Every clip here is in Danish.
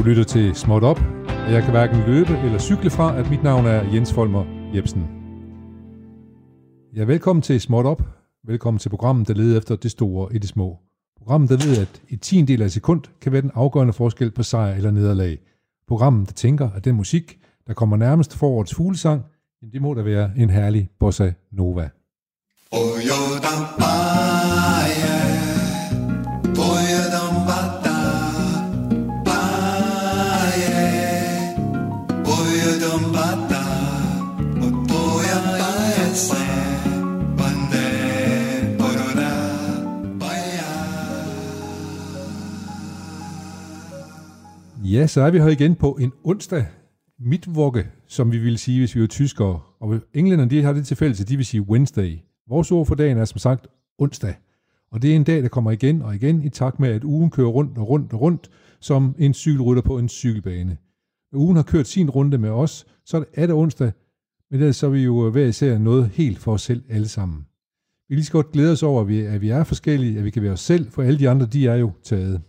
Du lytter til Småt Op, og jeg kan hverken løbe eller cykle fra, at mit navn er Jens Folmer Jebsen. Ja, velkommen til Småt Op. Velkommen til programmet, der leder efter det store i det små. Programmet, der ved, at et tiendel af et sekund kan være den afgørende forskel på sejr eller nederlag. Programmet, der tænker, at den musik, der kommer nærmest forårets fuglesang, det må da være en herlig bossa nova. Ja, så er vi her igen på en onsdag midtvugge, som vi ville sige, hvis vi var tyskere. Og englænderne de har det til fælles, at de vil sige Wednesday. Vores ord for dagen er som sagt onsdag. Og det er en dag, der kommer igen og igen i takt med, at ugen kører rundt og rundt og rundt, som en cykelrytter på en cykelbane. Når ugen har kørt sin runde med os, så er det, er det onsdag, men ellers så er vi jo hver især noget helt for os selv alle sammen. Vi lige så godt glæde os over, at vi, at vi er forskellige, at vi kan være os selv, for alle de andre, de er jo taget.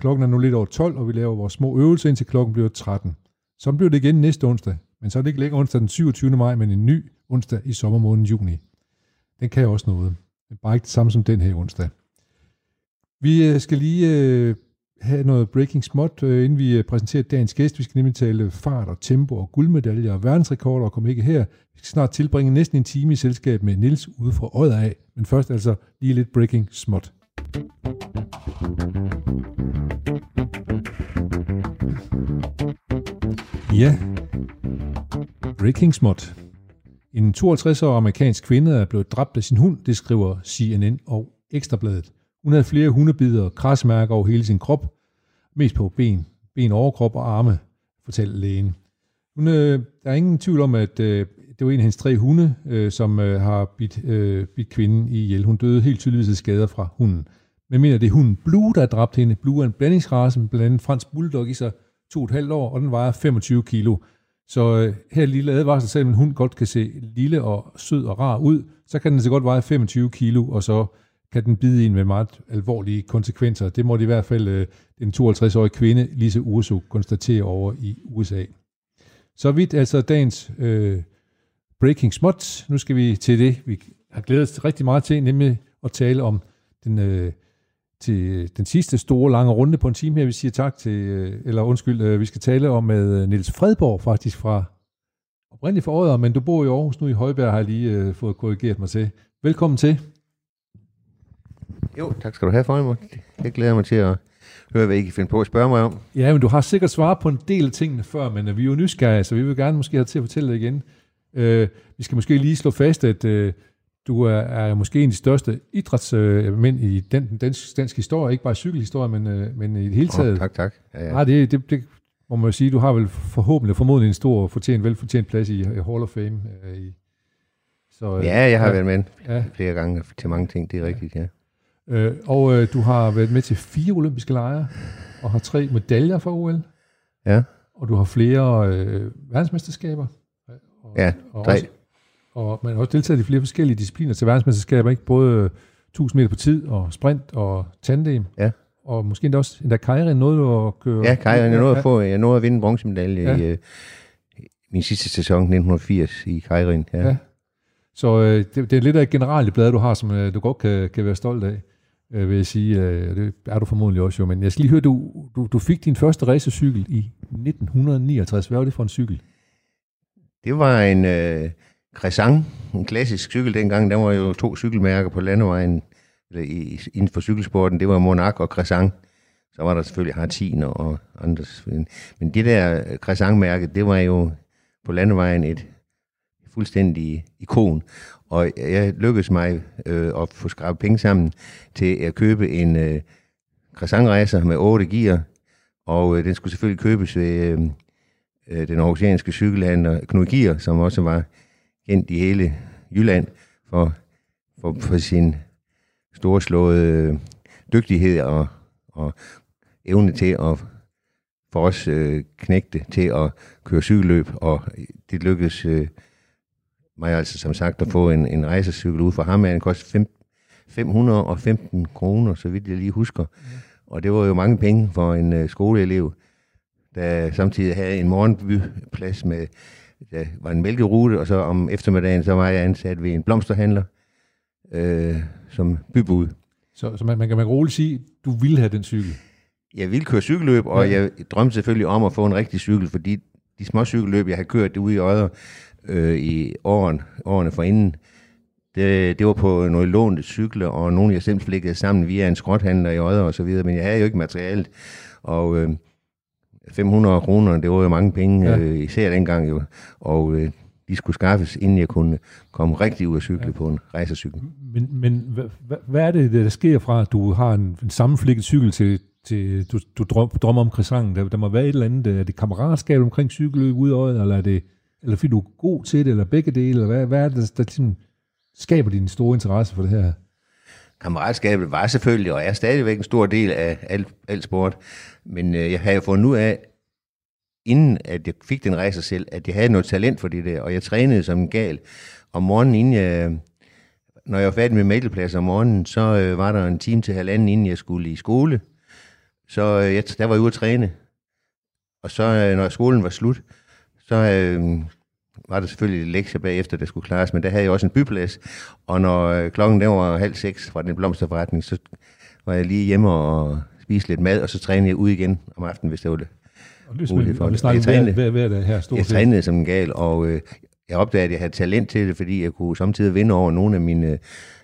Klokken er nu lidt over 12, og vi laver vores små øvelser, indtil klokken bliver 13. Så bliver det igen næste onsdag, men så er det ikke længere onsdag den 27. maj, men en ny onsdag i sommermåneden juni. Den kan også noget. Men bare ikke det samme som den her onsdag. Vi øh, skal lige øh, have noget breaking smot, øh, inden vi øh, præsenterer dagens gæst. Vi skal nemlig tale fart og tempo og guldmedaljer og verdensrekorder og komme ikke her. Vi skal snart tilbringe næsten en time i selskab med Nils ude fra Odder af. Men først altså lige lidt breaking smot. Ja, breaking smot. En 52-årig amerikansk kvinde er blevet dræbt af sin hund, det skriver CNN og Ekstrabladet. Hun havde flere hundebider og krasmærker over hele sin krop, mest på ben, ben, overkrop og arme, fortæller lægen. Hun, øh, der er ingen tvivl om, at øh, det var en af hendes tre hunde, øh, som øh, har bidt, øh, bidt kvinden i ihjel. Hun døde helt tydeligvis af skader fra hunden. Men mener, det er hunden Blue, der har dræbt hende. Blue er en blandingsrace, blandt andet fransk bulldog i sig to og et halvt år, og den vejer 25 kilo. Så øh, her lille advarsel, selvom en hund godt kan se lille og sød og rar ud, så kan den så godt veje 25 kilo, og så kan den bide en med meget alvorlige konsekvenser. Det måtte i hvert fald øh, den 52-årige kvinde, Lise Urso, konstatere over i USA. Så vidt altså dagens øh, Breaking Smuts. Nu skal vi til det, vi har glædet os rigtig meget til, nemlig at tale om den, øh, til den sidste store lange runde på en time her. Vi siger tak til, øh, eller undskyld, øh, vi skal tale om med øh, Niels Fredborg faktisk fra oprindeligt for året, men du bor i Aarhus nu i Højberg, har jeg lige øh, fået korrigeret mig til. Velkommen til. Jo, tak skal du have for mig. Jeg glæder mig til at høre, hvad I kan finde på at spørge mig om. Ja, men du har sikkert svaret på en del af tingene før, men øh, vi er jo nysgerrige, så vi vil gerne måske have til at fortælle det igen. Øh, vi skal måske lige slå fast, at øh, du er, er måske en af de største idrætsmænd øh, i den dansk, dansk historie, ikke bare cykelhistorie, men, øh, men i det hele taget. Oh, tak, tak. Ja, ja. Ah, det, det, det må man jo sige, du har vel forhåbentlig formodentlig en stor, fortjent, velfortjent plads i, i Hall of Fame. Øh, i, så, øh, ja, jeg har ja, været med ja. flere gange til mange ting, det er rigtigt, ja. Øh, og øh, du har været med til fire olympiske lejre, og har tre medaljer for OL. Ja. Og du har flere øh, verdensmesterskaber. Og, ja, og tre. Også, og man har også deltaget i flere forskellige discipliner til verdensmesterskaber, ikke? Både 1000 meter på tid, og sprint, og tandem. Ja. Og måske endda også, endda Kajrin nåede at køre... Ja, Kajrin, jeg nåede, at, få, jeg nåede at vinde en bronzemedalje ja. i uh, min sidste sæson, 1980, i Kajrin. Ja. ja. Så øh, det, det, er lidt af et generelt blad, du har, som øh, du godt kan, kan være stolt af, øh, vil jeg sige. Øh, det er du formodentlig også jo. Men jeg skal lige høre, du, du, du fik din første racercykel i 1969. Hvad var det for en cykel? Det var en... Øh, Crescent, en klassisk cykel dengang, der var jo to cykelmærker på landevejen eller i, inden for cykelsporten. Det var Monaco og Crescent. Så var der selvfølgelig Hartin og andre. Men det der Crescent-mærke, det var jo på landevejen et fuldstændig ikon. Og jeg lykkedes mig øh, at få skrabet penge sammen til at købe en øh, Crescent-racer med 8 gear. Og øh, den skulle selvfølgelig købes ved øh, øh den aarhusianske cykelhandler Knud Gier, som også var kendt i hele Jylland for, for, for sin storslåede dygtighed og, og evne til at for os øh, knægte til at køre cykelløb, og det lykkedes øh, mig altså som sagt at få en, en rejsecykel ud fra ham. Den kostede 515 kroner, så vidt jeg lige husker. Og det var jo mange penge for en øh, skoleelev. der samtidig havde en morgenbyplads med, der var en mælkerute, og så om eftermiddagen, så var jeg ansat ved en blomsterhandler øh, som bybud. Så, så man, man kan man kan roligt sige, du ville have den cykel. Jeg ville køre cykelløb, og Ja. jeg drømte selvfølgelig om at få en rigtig cykel, fordi de små cykelløb, jeg havde kørt ude i Odder øh, i årene, årene forinden, det, det var på nogle lånte cykler, og nogle jeg selv flikkede sammen via en skrothandler i Odder og så videre, men jeg havde jo ikke materialet, og øh, 500 kroner, det var jo mange penge, Ja. øh, især dengang jo, og øh, de skulle skaffes, inden jeg kunne komme rigtig ud af cykle ja. på en racercykel. Men, men hvad, hvad, er det, der sker fra, at du har en, en sammenflikket cykel til, til du, du drøm, drømmer om croissanten? Der, der må være et eller andet, er det kammeratskab omkring cykelløb ude i øjet, eller er det, eller fordi du er god til det, eller begge dele, eller hvad, hvad er det, der, der ligesom skaber din store interesse for det her? Kammeratskabet var selvfølgelig, og er stadigvæk en stor del af al, al sport. Men øh, jeg havde jo fundet ud af, inden at jeg fik den rejse selv, at jeg havde noget talent for det der, og jeg trænede som en gal. Om morgenen, inden jeg, når jeg var færdig med mælkeplads om morgenen, så øh, var der en time til halvanden, inden jeg skulle i skole. Så øh, jeg, der var jeg ude at træne. Og så, øh, når skolen var slut, så øh, var der selvfølgelig lidt lektier bagefter, der skulle klares, men der havde jeg også en byplads. Og når øh, klokken der var halv seks fra den blomsterforretning, så var jeg lige hjemme og spiste lidt mad, og så trænede jeg ud igen om aftenen, hvis det var det. Og det, for og det Jeg hver, trænede. hver, hver dag her, stort Jeg set. trænede som en gal, og øh, jeg opdagede, at jeg havde talent til det, fordi jeg kunne samtidig vinde over nogle af mine øh,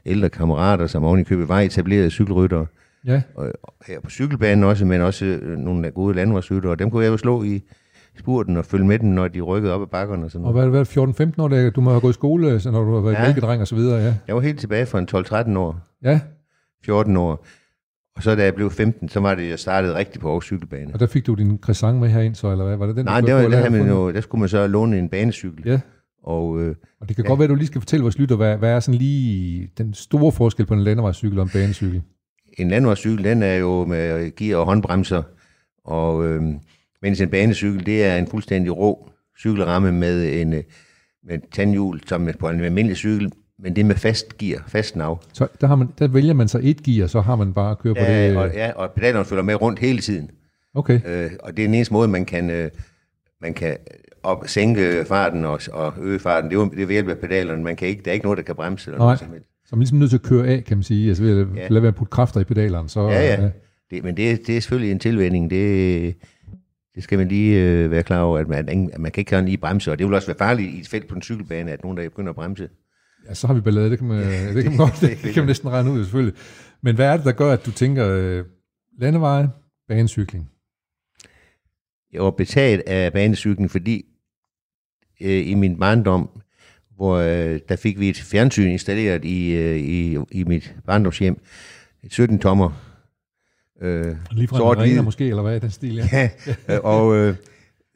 ældre kammerater, som oven i købet var etablerede cykelryttere. Ja, Og, og her på cykelbanen også, men også øh, nogle af gode landvejsryttere. Dem kunne jeg jo slå i spurten og følge med dem, når de rykkede op ad bakkerne og sådan og hvad, hvad 14-15 år, der, du må have gået i skole, så når du har været ja. Og så videre, ja. Jeg var helt tilbage fra en 12-13 år, Ja, 14 år. Og så da jeg blev 15, så var det, jeg startede rigtig på Aarhus Cykelbane. og der fik du din croissant med herind, så, eller hvad? Var det den, Nej, der, var, der, havde man jo, der skulle man så låne en banecykel. Ja, Og øh, og det kan ja. godt være, at du lige skal fortælle vores lytter, hvad, hvad er sådan lige den store forskel på en landevejscykel og en banecykel? en landvejscykel, den er jo med gear og håndbremser, og øh, mens en banecykel, det er en fuldstændig rå cykelramme med en øh, med tandhjul, som på en almindelig cykel, men det er med fast gear, fast nav. Så der, har man, der vælger man så et gear, så har man bare at køre på Ja, det. og, ja, og pedalerne følger med rundt hele tiden. Okay, Øh, og det er den eneste måde, man kan, øh, man kan op, sænke farten og, og øge farten. Det er jo det er ved hjælp af pedalerne. Man kan ikke, der er ikke noget, der kan bremse. Eller Nej. noget som helst. så er man ligesom nødt til at køre af, kan man sige. Altså ved at Ja. lade være at putte kræfter i pedalerne. Så, Ja, ja. Det, men det, det er selvfølgelig en tilvænning. Det, det skal man lige øh, være klar over, at man, at man kan ikke sådan lige bremse. Og det vil også være farligt i et felt på en cykelbane, at nogen der begynder at bremse. Ja, så har vi ballade. Det kan man, det kan man, godt, det, det kan man næsten regne ud, selvfølgelig. Men hvad er det, der gør, at du tænker øh, landeveje, banecykling? Jeg var betaget af banecyklen, fordi øh, i min barndom, hvor øh, der fik vi et fjernsyn installeret i, øh, i, i mit barndomshjem, et 17 tommer. Øh, Lige fra Sort arena måske, eller hvad er den stil? Ja. ja, øh, og øh,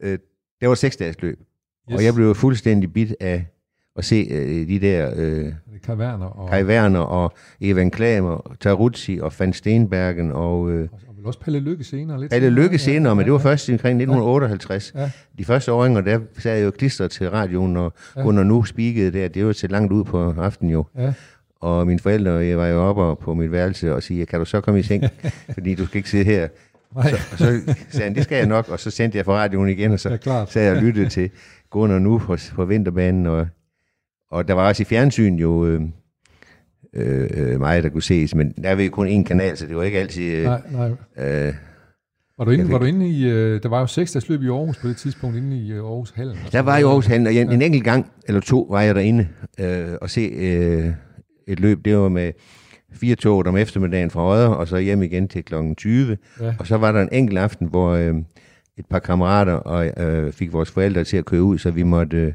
øh, det var seks dages løb. Yes. Og jeg blev fuldstændig bit af at se øh, de der øh, Kai Werner og, Kai Werner og Evan Klamer, Taruzzi og Van Stenbergen og øh, og vel også Palle Lykke senere. Lidt alle lykke senere, men det var ja, først omkring 1958. Ja. De første åringer, der sad jeg jo klistret til radioen, og Ja. ja. under nu spikede der, det var til langt ud på aftenen jo. Ja. Og mine forældre, jeg var jo oppe på mit værelse og sige, kan du så komme i seng, fordi du skal ikke sidde her. Nej, Så, og så sagde han, det skal jeg nok, og så sendte jeg fra radioen igen, og så ja, klart. sad jeg og lyttede til Gunnar nu på, på vinterbanen, og, og der var også i fjernsyn jo øh, øh, øh, mig, der kunne ses, men der var jo kun én kanal, så det var ikke altid... Øh, Nej, nej. øh, Var du inde, fik- var du inde i, øh, der var jo seks dages løb i Aarhus på det tidspunkt, inde i øh, Aarhus Hallen. der var jo Aarhus Hallen, og en, en enkelt gang eller to var jeg derinde øh, og se øh, et løb. Det var med fire tog om eftermiddagen fra Odder, og så hjem igen til kl. 20. Ja. Og så var der en enkelt aften, hvor øh, et par kammerater og øh, fik vores forældre til at køre ud, så vi måtte øh,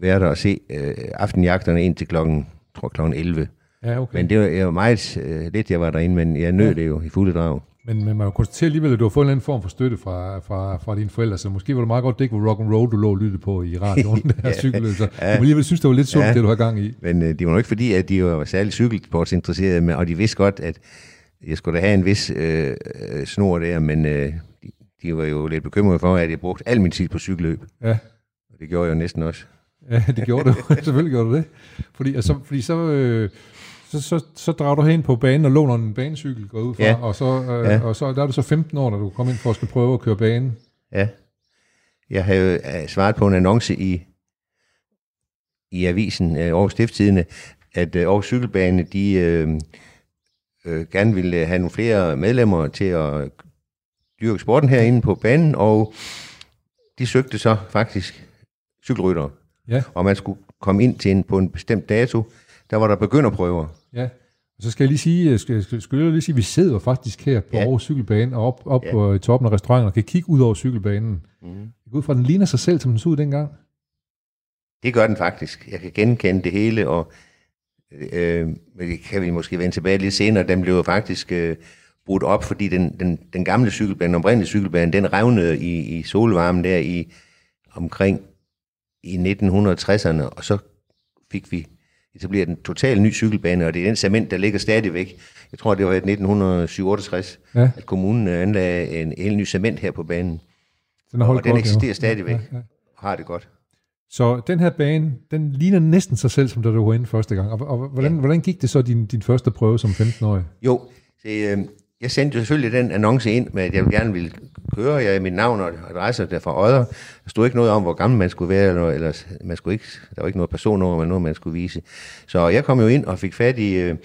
være der og se øh, aftenjagterne ind til klokken, tror klokken 11. Ja, okay. Men det var, jeg var meget øh, lidt, jeg var derinde, men jeg nød Ja. det jo i fulde drag. Men, men man kan konstatere alligevel, at du har fået en eller anden form for støtte fra, fra, fra dine forældre, så måske var det meget godt, det ikke var rock and roll, du lå og lyttede på i radioen, der ja. cykelløb. Så ja. du alligevel synes, det var lidt sundt, ja. Det du har gang i. Men øh, det var nok ikke fordi, at de var særlig cykelsportsinteresserede, men, og de vidste godt, at jeg skulle da have en vis øh, øh, snor der, men øh, de, de var jo lidt bekymrede for, at jeg brugte al min tid på cykelløb. Ja, Og det gjorde jeg jo næsten også. Ja det gjorde du. Selvfølgelig gjorde du det. Fordi, altså, fordi så, øh, så, så, så drager du hen på banen og låner en banecykel, går ud fra, Ja. og, så, øh, ja. Og så der er du så 15 år, da du kom ind for at skal prøve at køre banen. Ja. Jeg havde øh, svaret på en annonce i, i avisen øh, Aarhus Stifttidene, at øh, Aarhus Cykelbane, de øh, øh, gerne ville have nogle flere medlemmer til at dyrke sporten herinde på banen, og de søgte så faktisk cykelryttere. Ja. Og man skulle komme ind til en, på en bestemt dato, der var der begynderprøver. Ja. Og så skal jeg lige sige, skal, skal, skal jeg lige sige, vi sidder faktisk her på ja. Aarhus Cykelbane og op, op Ja. på toppen af restauranten og kan kigge ud over cykelbanen. Mm. Ud fra, den ligner sig selv, som den så ud dengang. Det gør den faktisk. Jeg kan genkende det hele, og øh, men det kan vi måske vende tilbage lidt senere. Den blev jo faktisk øh, brudt op, fordi den, den, den gamle cykelbane, den oprindelige cykelbane, den revnede i, i solvarmen der i omkring i 1960'erne, og så fik vi etableret en total ny cykelbane, og det er den cement, der ligger stadigvæk. Jeg tror, det var i 1967, Ja. at kommunen øh, anlagde en helt ny cement her på banen, Den og den eksisterer jo. stadigvæk, Ja, ja. har det godt. Så den her bane, den ligner næsten sig selv, som da du var inde første gang. Og, og hvordan, ja. hvordan gik det så din, din første prøve som 15-årig? Jo, det, øh, jeg sendte jo selvfølgelig den annonce ind med, at jeg gerne ville køre. Jeg mit navn og adresse der fra Odder. Der stod ikke noget om, hvor gammel man skulle være, eller, eller man skulle ikke, der var ikke noget personnummer, men noget, man skulle vise. Så jeg kom jo ind og fik fat i, øh,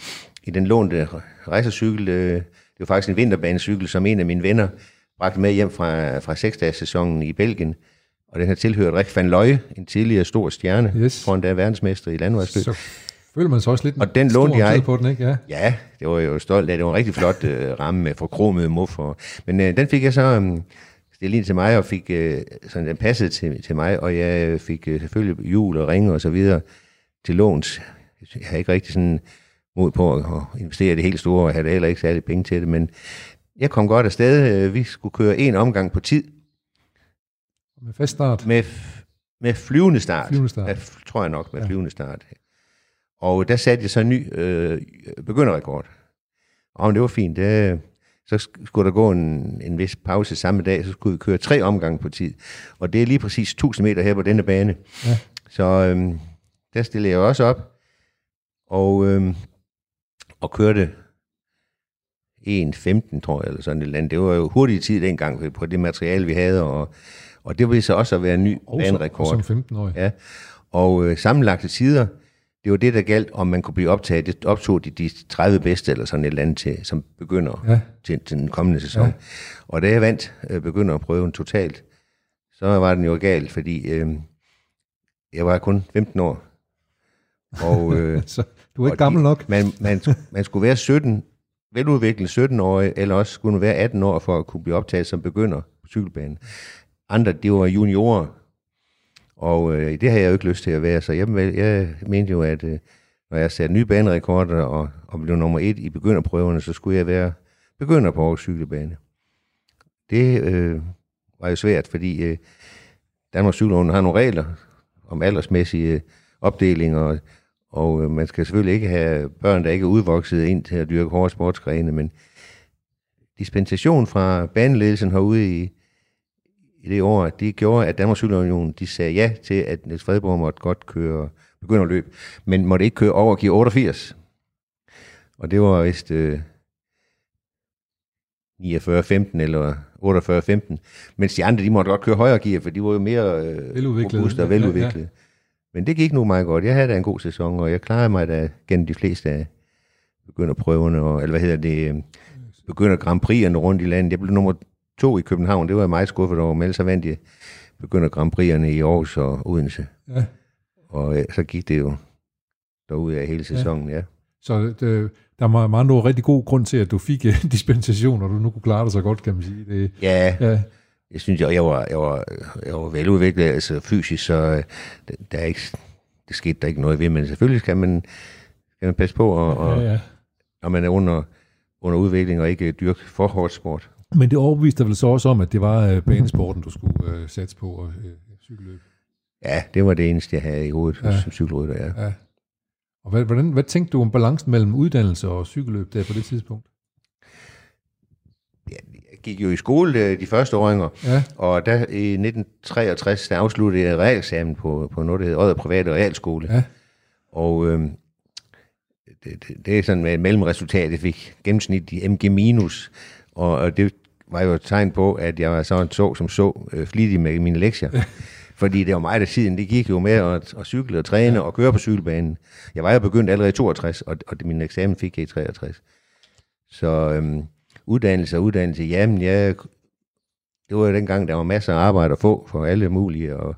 i den lånte rejsecykel. Øh, det var faktisk en vinterbanecykel, som en af mine venner bragte med hjem fra, fra seksdags-sæsonen i Belgien. Og den har tilhørt Rik van Løje, en tidligere stor stjerne, Yes. for en dag verdensmester i landvejsløb. Så føler man sig også lidt Og den lånte jeg. på den, ikke? Ja. Ja, det var jo stolt af. Det var en rigtig flot øh, ramme med forkromede muffer. Men øh, den fik jeg så øh, stillet til mig, og fik, øh, sådan, den passede til, til mig, og jeg fik øh, selvfølgelig hjul og ringe og så videre til låns. Jeg har ikke rigtig sådan mod på at, at investere det helt store, og jeg havde heller ikke særlig penge til det, men jeg kom godt afsted. Øh, Vi skulle køre en omgang på tid Med fast start. med, med flyvende start. Flyvende start. Ja, tror jeg nok, med ja. flyvende start. Og der satte jeg så en ny øh, begynderrekord. Og det var fint. Det, så sk- skulle der gå en, en vis pause samme dag, så skulle vi køre tre omgange på tid. Og det er lige præcis 1000 meter her på denne bane. Ja. Så øhm, der stillede jeg også op, og, øhm, og kørte 1.15, tror jeg, eller sådan et eller andet. Det var jo hurtig tid dengang på det materiale, vi havde, og, og det ville så også at være en ny banerekord. som 15-årig. Ja. Og øh, sammenlagte tider, det var det, der galt, om man kunne blive optaget. Det optog de, de 30 bedste eller sådan et eller andet til, som begynder Ja. til, til den kommende sæson. Ja. Og da jeg vandt øh, begynder at prøve totalt, så var den jo galt, fordi øh, jeg var kun 15 år. Og, øh, Så du er ikke gammel de- nok. Man, man, man skulle være 17, veludviklet 17-årig, eller også skulle man være 18 år for at kunne blive optaget som begynder på cykelbanen. Andre, de var juniorer, og øh, det har jeg jo ikke lyst til at være, så jeg, jeg mente jo, at øh, når jeg satte nye banerekorder og, og blev nummer et i begynderprøverne, så skulle jeg være begynder på Aarhus cykelbane. Det øh, var jo svært, fordi øh, Danmarks Cykelunion har nogle regler om aldersmæssige øh, opdelinger, og, og øh, man skal selvfølgelig ikke have børn, der ikke er udvokset ind til at dyrke hårde sportsgrene, men dispensation fra baneledelsen herude i, i det år, det gjorde, at Danmarks Cykelunion, de sagde ja til, at Niels Fredborg måtte godt køre begynderløb, men måtte ikke køre over gear 88. Og det var vist øh, 49-15 eller 48-15, mens de andre, de måtte godt køre højere gear, for de var jo mere øh, Veludviklede. robuste og Ja, ja, ja. veludviklede. Men det gik nu meget godt. Jeg havde da en god sæson, og jeg klarede mig da gennem de fleste af begynderprøverne, og, eller hvad hedder det, øh, begynder Grand Prix'erne rundt i landet. Jeg blev nummer to i København, det var jeg meget skuffet over, men ellers vandt jeg begynder Grand Prix'erne i Aarhus og Odense. Ja. Og øh, så gik det jo derude af hele sæsonen, ja. Så det, der var med andre rigtig god grund til, at du fik uh, dispensation, og du nu kunne klare dig så godt, kan man sige. Det, Ja, ja, jeg synes, jeg, jeg, var, jeg, var, jeg var veludviklet, altså fysisk, så øh, der, der er ikke, det skete der ikke noget ved, men selvfølgelig skal man, skal man passe på, og, og, ja, ja. når man er under, under udvikling og ikke dyrke for hårdt sport. Men det overbeviste dig vel så også om, at det var uh, banesporten, du skulle uh, satse på og uh, cykelløb. Ja, det var det eneste, jeg havde i hovedet Ja. som cykelrytter, ja. Ja. Og hvad, hvordan, hvad tænkte du om balancen mellem uddannelse og cykelløb der på det tidspunkt? Jeg gik jo i skole øh, de første åringer, Ja, og der i 1963, der afsluttede jeg realeksamen på, på noget, der hedder Odder Private Realskole. ja, Og øh, det, det, det er sådan med et mellemresultat, jeg fik gennemsnit i MG minus, og, og det var jo et tegn på, at jeg var sådan så, som så øh, flittig med mine lektier. Fordi det var mig, der tiden, det gik jo med at, at cykle og træne og køre på cykelbanen. Jeg var jo begyndt allerede i 62, og, og min eksamen fik jeg i 63. Så øhm, uddannelse og uddannelse, jamen jeg, det var jo dengang, der var masser af arbejde at få for alle mulige og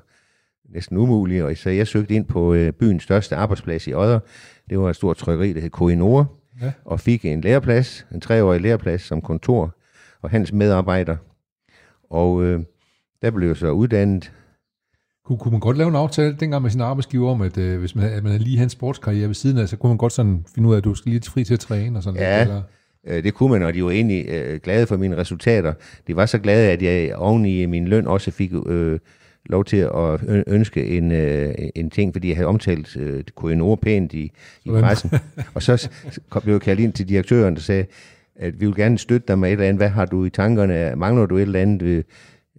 næsten umulige. Og så jeg søgte ind på øh, byens største arbejdsplads i Odder. Det var et stort trykkeri, der hed Koinore. Ja. Og fik en læreplads, en treårig læreplads som kontor og hans medarbejder. Og øh, der blev jeg så uddannet kunne, kunne man godt lave en aftale dengang med sin arbejdsgiver om, at øh, hvis man, at man havde lige en sportskarriere ved siden af, så kunne man godt sådan finde ud af, at du skal lige fri til at træne og sådan ja, noget? Eller? det kunne man, og de var egentlig øh, glade for mine resultater. De var så glade, at jeg oven i min løn også fik øh, lov til at ønske en, øh, en ting, fordi jeg havde omtalt øh, KNO pænt i, i pressen. og så kom, blev jeg kaldt ind til direktøren, der sagde, at vi vil gerne støtte dig med et eller andet. Hvad har du i tankerne? Mangler du et eller andet? Øh,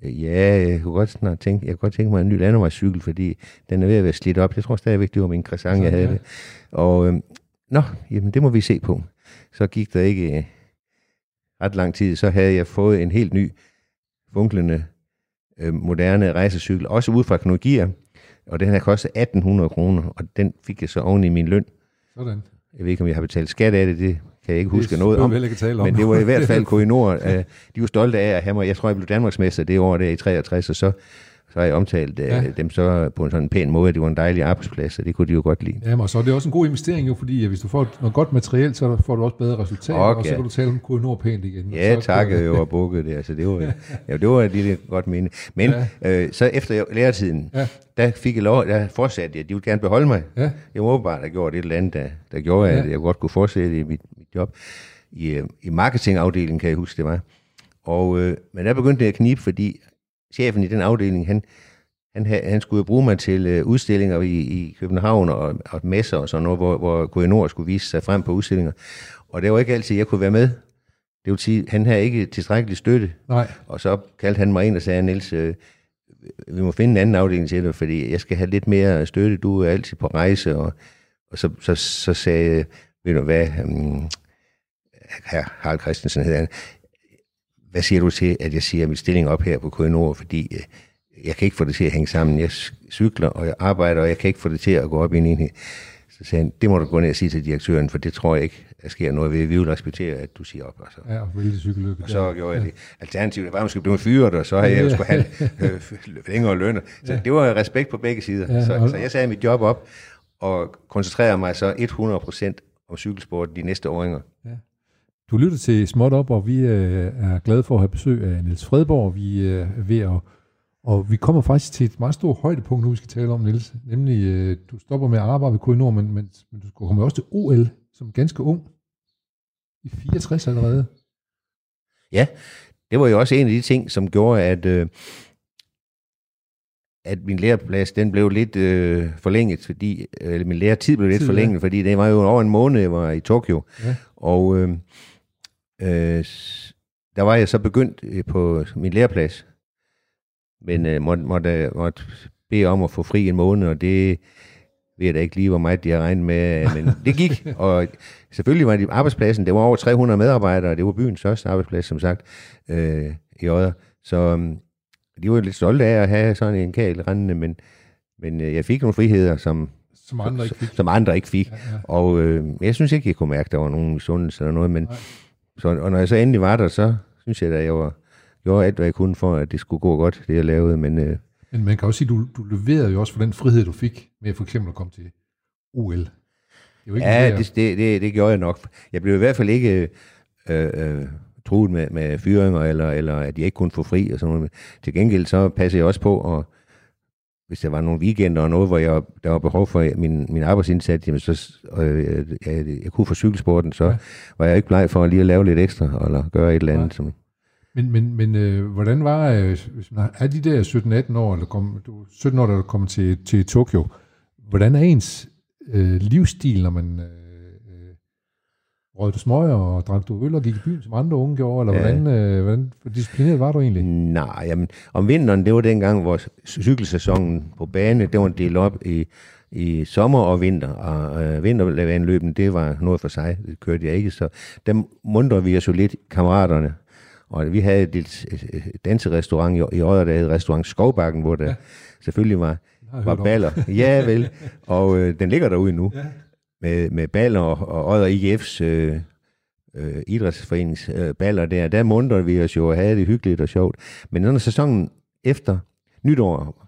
Ja, jeg kunne godt, snart tænke, jeg kunne godt tænke mig en ny landevejscykel, fordi den er ved at være slidt op. Jeg tror stadigvæk, det var min croissant, jeg havde ja. Og øh, nå, jamen det må vi se på. Så gik der ikke øh, ret lang tid, så havde jeg fået en helt ny, funklende, øh, moderne rejsecykel, også ud fra Knogia, og den havde kostet 1800 kroner, og den fik jeg så oven i min løn. Sådan. Jeg ved ikke, om jeg har betalt skat af det, det kan jeg ikke huske det noget om. Ikke tale om. Men det var i hvert fald Koinor. uh, de var stolte af at have mig. Jeg tror, jeg blev Danmarksmester det år der i 63, og så, så har jeg omtalt uh, ja. dem så på en sådan pæn måde, at det var en dejlig arbejdsplads, og det kunne de jo godt lide. Jamen, og så er det også en god investering jo, fordi hvis du får noget godt materiel, så får du også bedre resultater, okay. og så kan du tale om Koinor pænt igen. Ja, tak, jeg var bukket det. Altså, det var, ja, det var lidt godt mene. Men ja. øh, så efter læretiden, ja. der fik jeg lov, der fortsatte jeg, de ville gerne beholde mig. Ja. Jeg var bare, der gjorde et eller andet, der, der gjorde, ja. at jeg godt kunne fortsætte i mit, job i, øh, i marketingafdelingen, kan jeg huske, det var. Og, øh, men der begyndte det at knibe, fordi chefen i den afdeling, han, han, han skulle jo bruge mig til øh, udstillinger i, i København og, og messer og sådan noget, hvor, hvor KNO skulle vise sig frem på udstillinger. Og det var ikke altid, jeg kunne være med. Det vil sige, han havde ikke tilstrækkelig støtte. Nej. Og så kaldte han mig ind og sagde, Niels, øh, vi må finde en anden afdeling til dig, fordi jeg skal have lidt mere støtte. Du er altid på rejse. Og, og så, så, så sagde ved du hvad, um, herr Harald Christensen hedder han, hvad siger du til, at jeg siger min stilling op her på KNO, fordi øh, jeg kan ikke få det til at hænge sammen. Jeg cykler, og jeg arbejder, og jeg kan ikke få det til at gå op i en enhed. Så sagde han, det må du gå ned og sige til direktøren, for det tror jeg ikke, der sker noget ved. Vi vil respektere, at du siger op. Og så, ja, vældig cykellykke. Og så ja. gjorde jeg det. Alternativet var, at man skulle blive fyret, og så havde jeg jo skulle have øh, længere løn. Så ja. det var respekt på begge sider. Ja, så, så jeg sagde mit job op, og koncentrerede mig så 100% om cykelsport de næste åringer. Ja. Du lytter til Småt Op, og vi øh, er glade for at have besøg af Niels Fredborg. Vi øh, er ved at, og vi kommer faktisk til et meget stort højdepunkt, nu vi skal tale om, Niels. Nemlig, øh, du stopper med at arbejde ved Koinor, men, men, men du kommer også til OL som ganske ung. I 64 allerede. Ja, det var jo også en af de ting, som gjorde, at, øh, at min læreplads, den blev lidt øh, forlænget, fordi, eller min læretid blev lidt Tid, forlænget, ja. fordi det var jo over en måned, jeg var i Tokyo. Ja. Og øh, øh, der var jeg så begyndt øh, på min læreplads, men øh, måtte, måtte, måtte bede om at få fri en måned, og det ved jeg da ikke lige, hvor meget de har regnet med, men det gik. Og selvfølgelig var det arbejdspladsen, det var over 300 medarbejdere, det var byens største arbejdsplads, som sagt, øh, i Odder. Så øh, de var lidt stolte af at have sådan en kæl rendende, men, men øh, jeg fik nogle friheder, som, som andre ikke fik. Som andre ikke fik. Ja, ja. Og øh, jeg synes ikke, jeg kunne mærke, at der var nogen sundhed eller noget, men så, og når jeg så endelig var der, så synes jeg, at jeg var, gjorde alt, hvad jeg kunne for, at det skulle gå godt, det jeg lavede, men... Øh, men man kan også sige, at du, du leverede jo også for den frihed, du fik med for eksempel at komme til OL. Det jo ikke ja, det, det, det, det gjorde jeg nok. Jeg blev i hvert fald ikke øh, øh, truet med, med fyringer, eller, eller at jeg ikke kunne få fri og sådan noget. Til gengæld så passer jeg også på, og hvis der var nogle weekender og noget, hvor jeg, der var behov for min, min arbejdsindsats, jamen så, øh, jeg, jeg kunne få cykelsporten, så ja. var jeg ikke bleg for at lige at lave lidt ekstra, eller gøre et eller andet. Ja. Som, men, men, men øh, hvordan var, øh, er de der 17-18 år, eller kom, du, 17 år, der kommer til, til Tokyo, hvordan er ens øh, livsstil, når man øh, Rød du smøger og drak du øl og gik i byen, som andre unge gjorde, eller ja. hvordan, øh, hvordan disciplineret var du egentlig? Nej, jamen, om vinteren, det var dengang, hvor cykelsæsonen på bane, det var delt op i, i sommer og vinter, og øh, vintervanløben, det var noget for sig, det kørte jeg ikke, så dem mundrede vi os jo lidt, kammeraterne, Og vi havde et, et, et danserestaurant i, i Odder, der hed restaurant Skovbakken, hvor der ja. selvfølgelig var, var baller. Ja, vel. Og øh, den ligger derude nu. Ja. Med, med baller og, og Odder IGF's øh, øh, idrætsforenings øh, baller der. Der mundrede vi os jo og havde det hyggeligt og sjovt. Men når sæsonen efter nytår,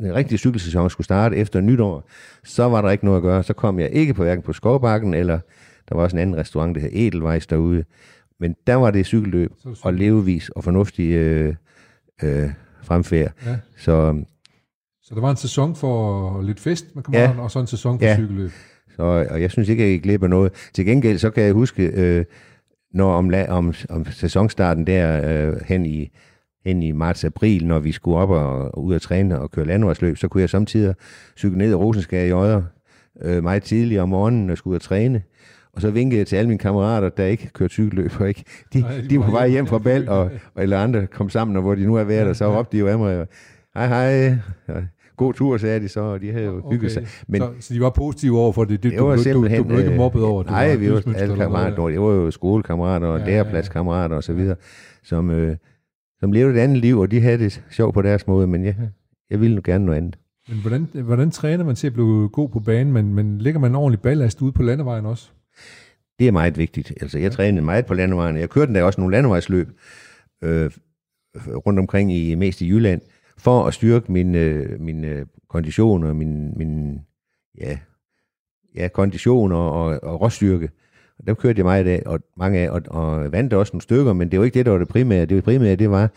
en rigtig cykelsæson skulle starte efter nytår, så var der ikke noget at gøre. Så kom jeg ikke på hverken på Skovbakken, eller der var også en anden restaurant, der hed Edelweiss derude. Men der var det cykelløb og levevis og fornuftig øh, øh, fremfærd. Ja. Så, så der var en sæson for lidt fest med kammeraterne, ja. og så en sæson for ja. cykelløb. Så, og jeg synes ikke, jeg glipper noget. Til gengæld, så kan jeg huske, øh, når om, om, om sæsonstarten der øh, hen i hen i marts-april, når vi skulle op og, og ud og træne og køre landvejsløb, så kunne jeg samtidig cykle ned i Rosensgade i Øjer øh, meget tidligt om morgenen og skulle ud og træne. Og så vinkede jeg til alle mine kammerater, der ikke kørte cykelløb. Og ikke. De, de, de var på vej hjem fra bal, og, og eller andre kom sammen, og hvor de nu er været, og så råbte de jo af mig, hej hej, god tur, sagde de så, og de havde jo okay. hygget sig. Men, så, så de var positive over for det? det, det var du, simpelthen, du, du, du ikke mobbet over det? Nej, vi var alle kammerater, det var jo skolekammerater og ja, lærepladskammerater og så videre, som, øh, som levede et andet liv, og de havde det sjovt på deres måde, men jeg, jeg ville nu gerne noget andet. Men hvordan, hvordan træner man til at blive god på banen, men, men lægger man en ordentlig ballast ude på landevejen også? Det er meget vigtigt. Altså, jeg trænede meget på landevejen. Jeg kørte der også nogle landevejsløb øh, rundt omkring i mest i Jylland, for at styrke min, øh, min øh, kondition og min, min ja, ja, kondition og, og, og råstyrke. Og dem kørte jeg meget af, og mange af, og, og vandt også nogle stykker, men det var ikke det, der var det primære. Det primære, det var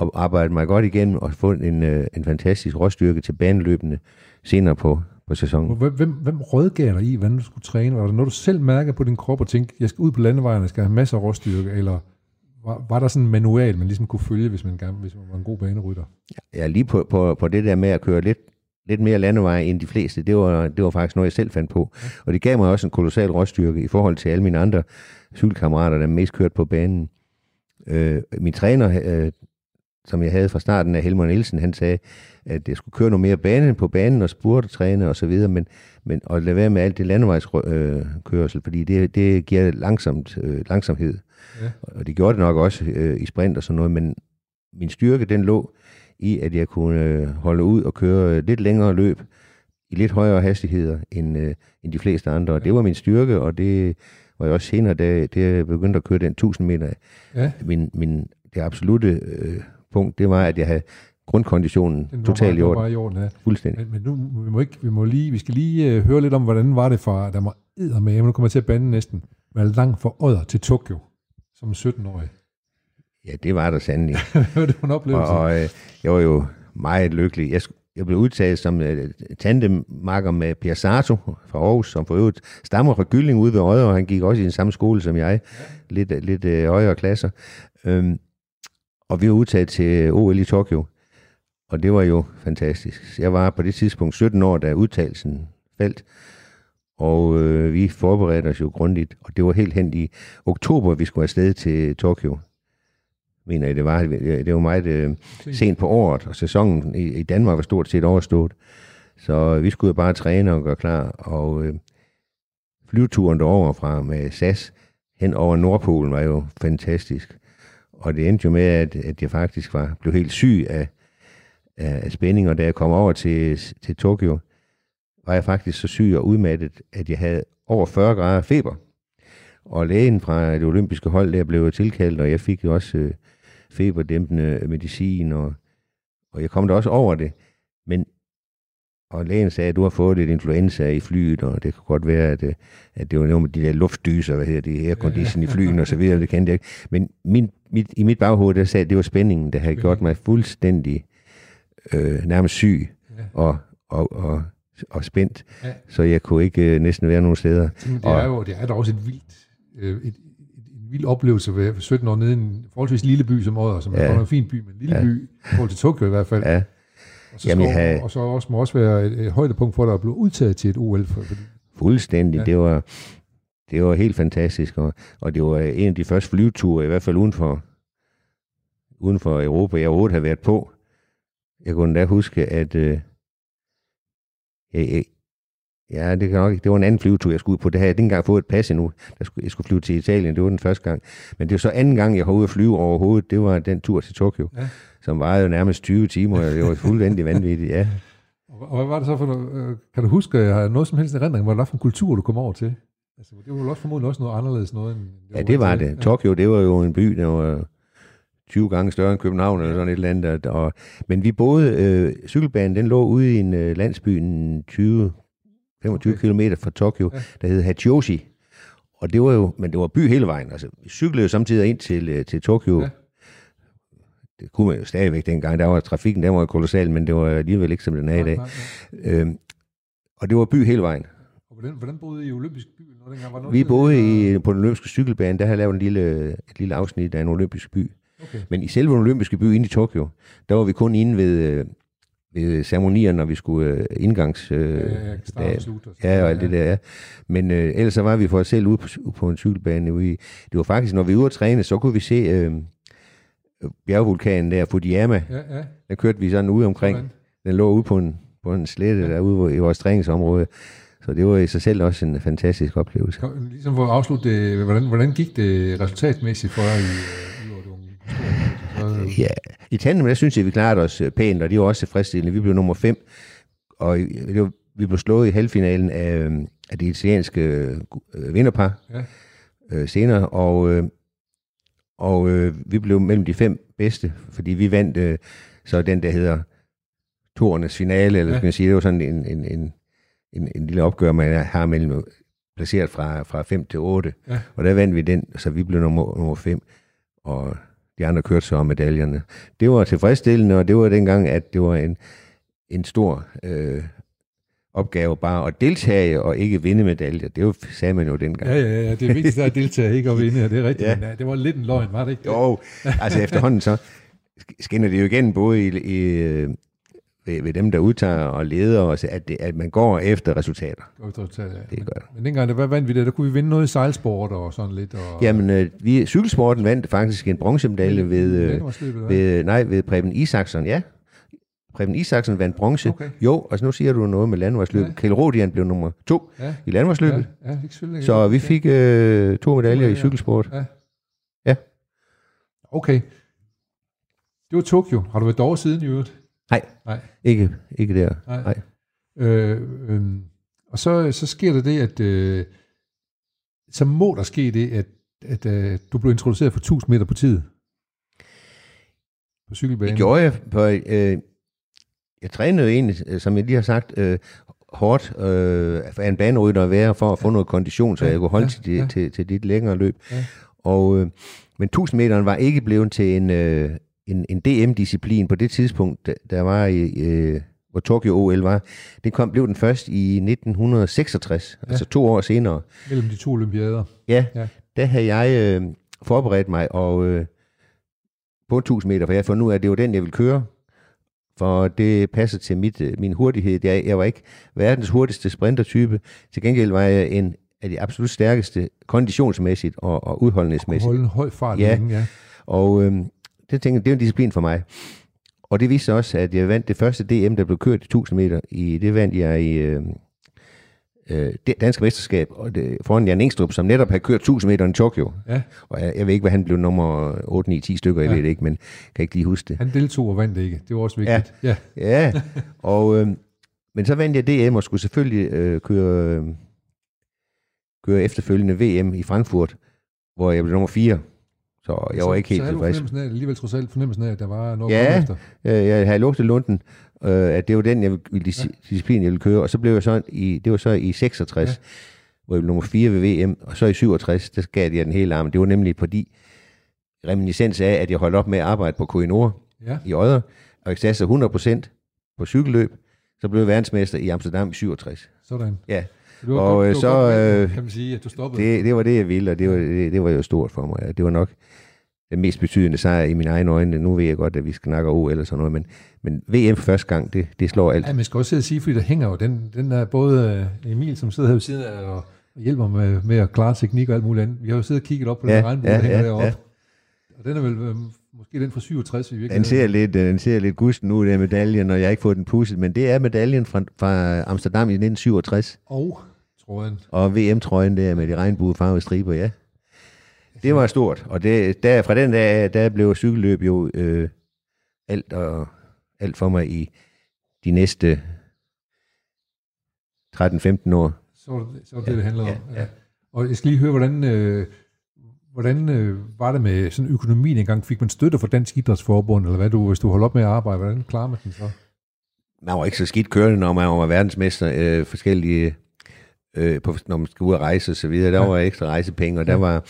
at arbejde mig godt igennem og få en, øh, en fantastisk råstyrke til baneløbende senere på, på sæsonen. Hvem, hvem, hvem rådgav dig i, hvordan du skulle træne? Var det noget, du selv mærker på din krop og tænkte, jeg skal ud på landevejen, jeg skal have masser af råstyrke, eller var, var der sådan en manual, man ligesom kunne følge, hvis man, gerne, hvis man var en god banerytter? Ja, lige på, på, på det der med at køre lidt, lidt mere landevej end de fleste, det var, det var faktisk noget, jeg selv fandt på. Og det gav mig også en kolossal råstyrke i forhold til alle mine andre cykelkammerater, der mest kørte på banen. Øh, min træner, øh, som jeg havde fra starten af Helmut Nielsen, han sagde, at jeg skulle køre noget mere bane på banen og spurte træne og så videre, men, men at lade være med alt det landevejskørsel, øh, fordi det, det giver langsomt, øh, langsomhed. Ja. Og det gjorde det nok også øh, i sprint og sådan noget, men min styrke, den lå i, at jeg kunne øh, holde ud og køre lidt længere løb i lidt højere hastigheder end, øh, end de fleste andre. Og det var min styrke, og det var jeg også senere, da, da jeg begyndte at køre den 1000 meter. Ja. Min, min, det absolute øh, punkt, det var, at jeg havde grundkonditionen totalt i orden. i orden ja. Fuldstændig. Men, men nu, vi, må ikke, vi, må lige, vi skal lige uh, høre lidt om, hvordan var det fra, der var med, nu kommer jeg til at bande næsten, med langt fra Odder til Tokyo, som 17-årig. Ja, det var der sandelig. det var en oplevelse. Og, og øh, jeg var jo meget lykkelig. Jeg, jeg blev udtaget som uh, tandemakker med Pierre Sato fra Aarhus, som for øvrigt stammer fra Gylling ude ved Odder, og han gik også i den samme skole som jeg, ja. lidt, lidt uh, højere klasser. Um, og vi var udtaget til OL i Tokyo, og det var jo fantastisk. Jeg var på det tidspunkt 17 år, da udtalelsen faldt, og øh, vi forberedte os jo grundigt, og det var helt hen i oktober, vi skulle afsted til Tokyo. Mener jeg, det var, det var meget øh, sent på året, og sæsonen i, i Danmark var stort set overstået. Så vi skulle jo bare træne og gøre klar, og øh, flyveturen derover fra med SAS hen over Nordpolen var jo fantastisk. Og det endte jo med, at, at jeg faktisk var, blev helt syg af, af spænding, og da jeg kom over til, til Tokyo, var jeg faktisk så syg og udmattet, at jeg havde over 40 grader feber. Og lægen fra det olympiske hold der blev tilkaldt, og jeg fik jo også øh, feberdæmpende medicin, og, og jeg kom der også over det. Men og lægen sagde, at du har fået lidt influenza i flyet, og det kan godt være, at, øh, at det var noget med de der luftdyser, hvad hedder det, aircondition i flyet og så videre, det kendte jeg ikke. Men min, mit, i mit baghoved, der sagde, at det var spændingen, der havde gjort mig fuldstændig øh, nærmest syg og, og, og, og spændt, ja. så jeg kunne ikke øh, næsten være nogen steder. Det er jo det er da også et vildt, øh, et, et, en vild oplevelse ved 17 år nede i en forholdsvis lille by som Odder, som ja. er en fin by, men en lille ja. by, i forhold til Tokyo i hvert fald. Ja. Og så, Jamen, skal, have... og så også, må også være et, et højdepunkt for dig at blive udtaget til et OL. For, fordi... Fuldstændig. Ja. Det, var, det var helt fantastisk, og, og det var en af de første flyveture, i hvert fald uden for, uden for Europa, jeg overhovedet har været på. Jeg kunne da huske, at øh, jeg, jeg, Ja, det kan nok ikke. Det var en anden flyvetur, jeg skulle ud på. Det havde jeg ikke engang fået et pas endnu. Der skulle, jeg skulle flyve til Italien. Det var den første gang. Men det var så anden gang, jeg var ude at flyve overhovedet. Det var den tur til Tokyo, ja. som varede jo nærmest 20 timer. og Det var fuldstændig vanvittigt, ja. Og hvad var det så for noget? øh, Kan du huske, har noget som helst erindring, hvad det var for en kultur, du kom over til? Altså, det var vel også formodentlig også noget anderledes noget, end Ja, det var det. Tokyo, det var jo en by, der var 20 gange større end København, eller sådan et eller andet. Og, men vi boede, øh, cykelbanen, den lå ude i en øh, landsby, en 20 25 Okay. km fra Tokyo, Ja. der hed Hachiyoshi. Og det var jo, men det var by hele vejen. Altså, vi cyklede jo samtidig ind til, øh, til Tokyo. Ja. Det kunne man jo stadigvæk dengang. Der var trafikken, der var kolossal, men det var alligevel ikke, som den er i dag. nej, nej. Øhm, og det var by hele vejen. Og hvordan, hvordan boede I i Olympisk by? Noget, dengang? Var noget, Vi boede i, på den olympiske cykelbane, der havde jeg lavet en lille, et lille afsnit af en olympisk by. Okay. Men i selve den olympiske by inde i Tokyo, der var vi kun inde ved, øh, ved ceremonier, når vi skulle øh, indgangs... Øh, Ja, ja, ja, Ja, og alt det der, ja. Men øh, ellers så var vi for os selv ude på, på en cykelbane. Ude i, det var faktisk, når vi var ude at træne, så kunne vi se øh, bjergvulkanen der, Fujiyama. Ja, ja. Der kørte vi sådan ude omkring. Sådan. Den lå ude på en, på en slette Ja. derude i vores træningsområde. Så det var i sig selv også en fantastisk oplevelse. Ligesom for at afslutte hvordan, hvordan gik det resultatmæssigt for jer i, Ja, i tandem, der synes jeg, vi klarede os øh, pænt, og det var også tilfredsstillende. Vi blev nummer 5, og i- det var, vi blev slået i halvfinalen af, øh, af det italienske øh, vinderpar Ja. øh, senere, og, øh, og øh, vi blev mellem de fem bedste, fordi vi vandt øh, så den, der hedder Tornes finale, eller ja. skal man sige, det var sådan en, en, en, en, en lille opgør, man har mellem placeret fra, fra 5 til 8, Ja. og der vandt vi den, så vi blev nummer, nummer 5, og de andre kørte så om medaljerne. Det var tilfredsstillende, og det var dengang, at det var en, en stor øh, opgave bare at deltage og ikke vinde medaljer. Det var, sagde man jo dengang. Ja, ja, ja. Det er vigtigt at deltage, ikke at vinde. Det er rigtigt. Ja. Men, det var lidt en løgn, var det ikke? Jo, altså efterhånden så skinner det jo igen både i, i, øh, ved, ved dem, der udtager og leder os, at, det, at man går efter resultater. Godt resultat, ja. Det gør det. Men dengang, der hvad vandt vi der? Der kunne vi vinde noget i sejlsport og sådan lidt. Og, Jamen, øh, vi, cykelsporten vandt faktisk en bronzemedalje ved, øh, ved, nej, ved Preben Isaksen, ja. Preben Isaksen vandt bronze. Okay. Jo, og så nu siger du noget med landevejsløbet. Ja. Ja. Kjell Rodian blev nummer to Ja, i landevejsløbet. ja, ja, det. Så vi fik øh, to medaljer i medaljer. cykelsport. Ja. Ja. Okay. Det var Tokyo. Har du været derovre siden i øvrigt? Nej, Nej. ikke, ikke der. Nej. Nej. Øh, øh, og så, så sker der det, at øh, så må der ske det, at, at øh, du blev introduceret for 1000 meter på tid. På cykelbanen. Det gjorde jeg. På, øh, jeg trænede egentlig, øh, som jeg lige har sagt, øh, hårdt øh, af en banerytter at være, for at få noget kondition, så jeg kunne holde ja, til, ja. til, til dit længere løb. Ja. Og, øh, men 1000 meteren var ikke blevet til en, øh, en, en DM-disciplin på det tidspunkt, der, var i, øh, hvor Tokyo OL var. Det kom, blev den først i 1966, ja. altså to år senere. Mellem de to olympiader. Ja, Ja. der havde jeg øh, forberedt mig og øh, på 1000 meter, for jeg fandt ud af, at det var den, jeg ville køre. For det passer til mit, øh, min hurtighed. Jeg, jeg var ikke verdens hurtigste sprintertype. Til gengæld var jeg en af de absolut stærkeste konditionsmæssigt og, og udholdenhedsmæssigt. holde en høj fart Ja. længe, ja. Og øh, det tænkte det er en disciplin for mig. Og det viste sig også, at jeg vandt det første DM, der blev kørt i 1000 meter. I, det vandt jeg i øh, øh, det danske mesterskab og det, foran Jan Engstrup, som netop havde kørt 1000 meter i Tokyo. ja. Og jeg, jeg ved ikke, hvad han blev nummer 8, 9, 10 stykker, jeg Ja. ved det ikke, men kan ikke lige huske det. Han deltog og vandt ikke. Det var også vigtigt. Ja. ja. Ja, og, øh, men så vandt jeg DM og skulle selvfølgelig øh, køre, øh, køre efterfølgende VM i Frankfurt, hvor jeg blev nummer 4. Så jeg var ikke helt så havde du tilfreds. af, alligevel trods alt fornemmelsen af, at der var noget Ja. efter. Øh, Jeg havde lugtet lunden, øh, at det var den jeg ville, dis- disciplin, jeg ville køre. Og så blev jeg så i, det var så i 66, Ja. ja. hvor jeg blev nummer 4 ved VM. Og så i 67, der gav jeg den hele arm. Det var nemlig fordi reminiscens af, at jeg holdt op med at arbejde på Koinor Ja. i Odder, og jeg satte 100% på cykelløb. Så blev jeg verdensmester i Amsterdam i 67. Sådan. Ja, Så var Og, godt, så, godt øh, kan man sige, at du stoppede. det, det var det, jeg ville, og det var, det, det var jo stort for mig. Det var nok den mest betydende sejr i mine egne øjne. Nu ved jeg godt, at vi skal snakke OL eller sådan noget, men, men VM første gang, det, det slår alt. Ja, man skal også sige, fordi der hænger jo den, den der både øh, Emil, som sidder her ved siden af og hjælper med, med at klare teknik og alt muligt andet. Vi har jo siddet og kigget op på Ja, den regnbue, ja, der hænger ja, deroppe. ja. Og den er vel øh, måske den fra 67 i Den virkeligheden. ser lidt, øh, den ser lidt gusten ud, den medaljen, og jeg har ikke fået den pusset, men det er medaljen fra, fra Amsterdam i 1967. Og tråden. Og VM-trøjen der med de regnbuefarvede striber, ja. Det var stort, og det, der, fra den dag, der blev cykelløb jo øh, alt, og, alt for mig i de næste 13-15 år. Så var det så var det, det, det handlede ja, om. ja. Og jeg skal lige høre, hvordan, øh, hvordan øh, var det med sådan økonomien engang? Fik man støtte fra Dansk Idrætsforbund, eller hvad du, hvis du holdt op med at arbejde, hvordan klarer man den så? Man var ikke så skidt kørende, når man var verdensmester. Øh, forskellige, øh, på, når man skulle ud og rejse og så videre. Der Ja. var ekstra rejsepenge, og der var der,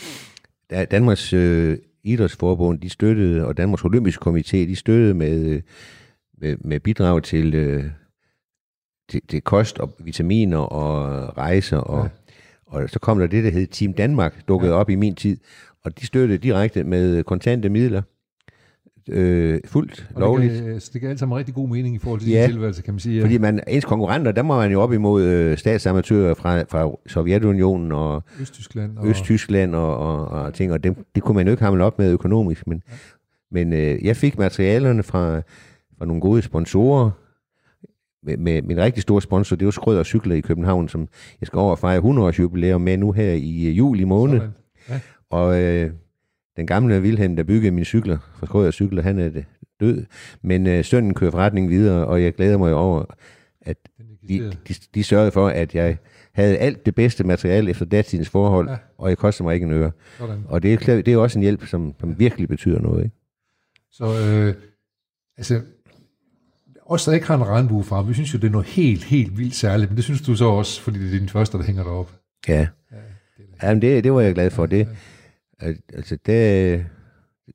Danmarks øh, Idrætsforbund, de støttede, og Danmarks Olympiske Komité, de støttede med, øh, med, med bidrag til, øh, til, til kost og vitaminer og rejser. Og, Ja. og så kom der det, der hed Team Danmark, dukkede Ja. op i min tid, og de støttede direkte med kontante midler. Øh, fuldt Og lovligt. Det gav, så det gav alt sammen rigtig god mening i forhold til Ja. din tilværelse, kan man sige. Fordi man, ens konkurrenter, der må man jo op imod øh, statsamatører fra, fra Sovjetunionen og Østtyskland. Og, Østtyskland og, og, og ting, og dem, det kunne man jo ikke hamle op med økonomisk. Men, ja. men øh, jeg fik materialerne fra, fra nogle gode sponsorer, med, med min rigtig store sponsor, det var Skrøder Cykler i København, som jeg skal over og fejre 100 års jubilæum med nu her i øh, juli måned. Sådan. Ja. Og øh, den gamle Wilhelm, der byggede mine cykler, fra Skrøder Cykler, han er øh, død. Men øh, sønnen kører forretningen videre, og jeg glæder mig over, at de, de, de sørgede for, at jeg havde alt det bedste materiale efter datidens forhold, Ja. ja. og jeg koster mig ikke en øre. Sådan. Og det er, det er også en hjælp, som, som virkelig betyder noget. Ikke? Så øh, altså, os der ikke har en regnbuefarve, vi synes jo, det er noget helt, helt vildt særligt, men det synes du så også, fordi det er din første, der hænger deroppe. Ja, Ja, det er det. Jamen, det, det var jeg glad for. Det, al- altså, det,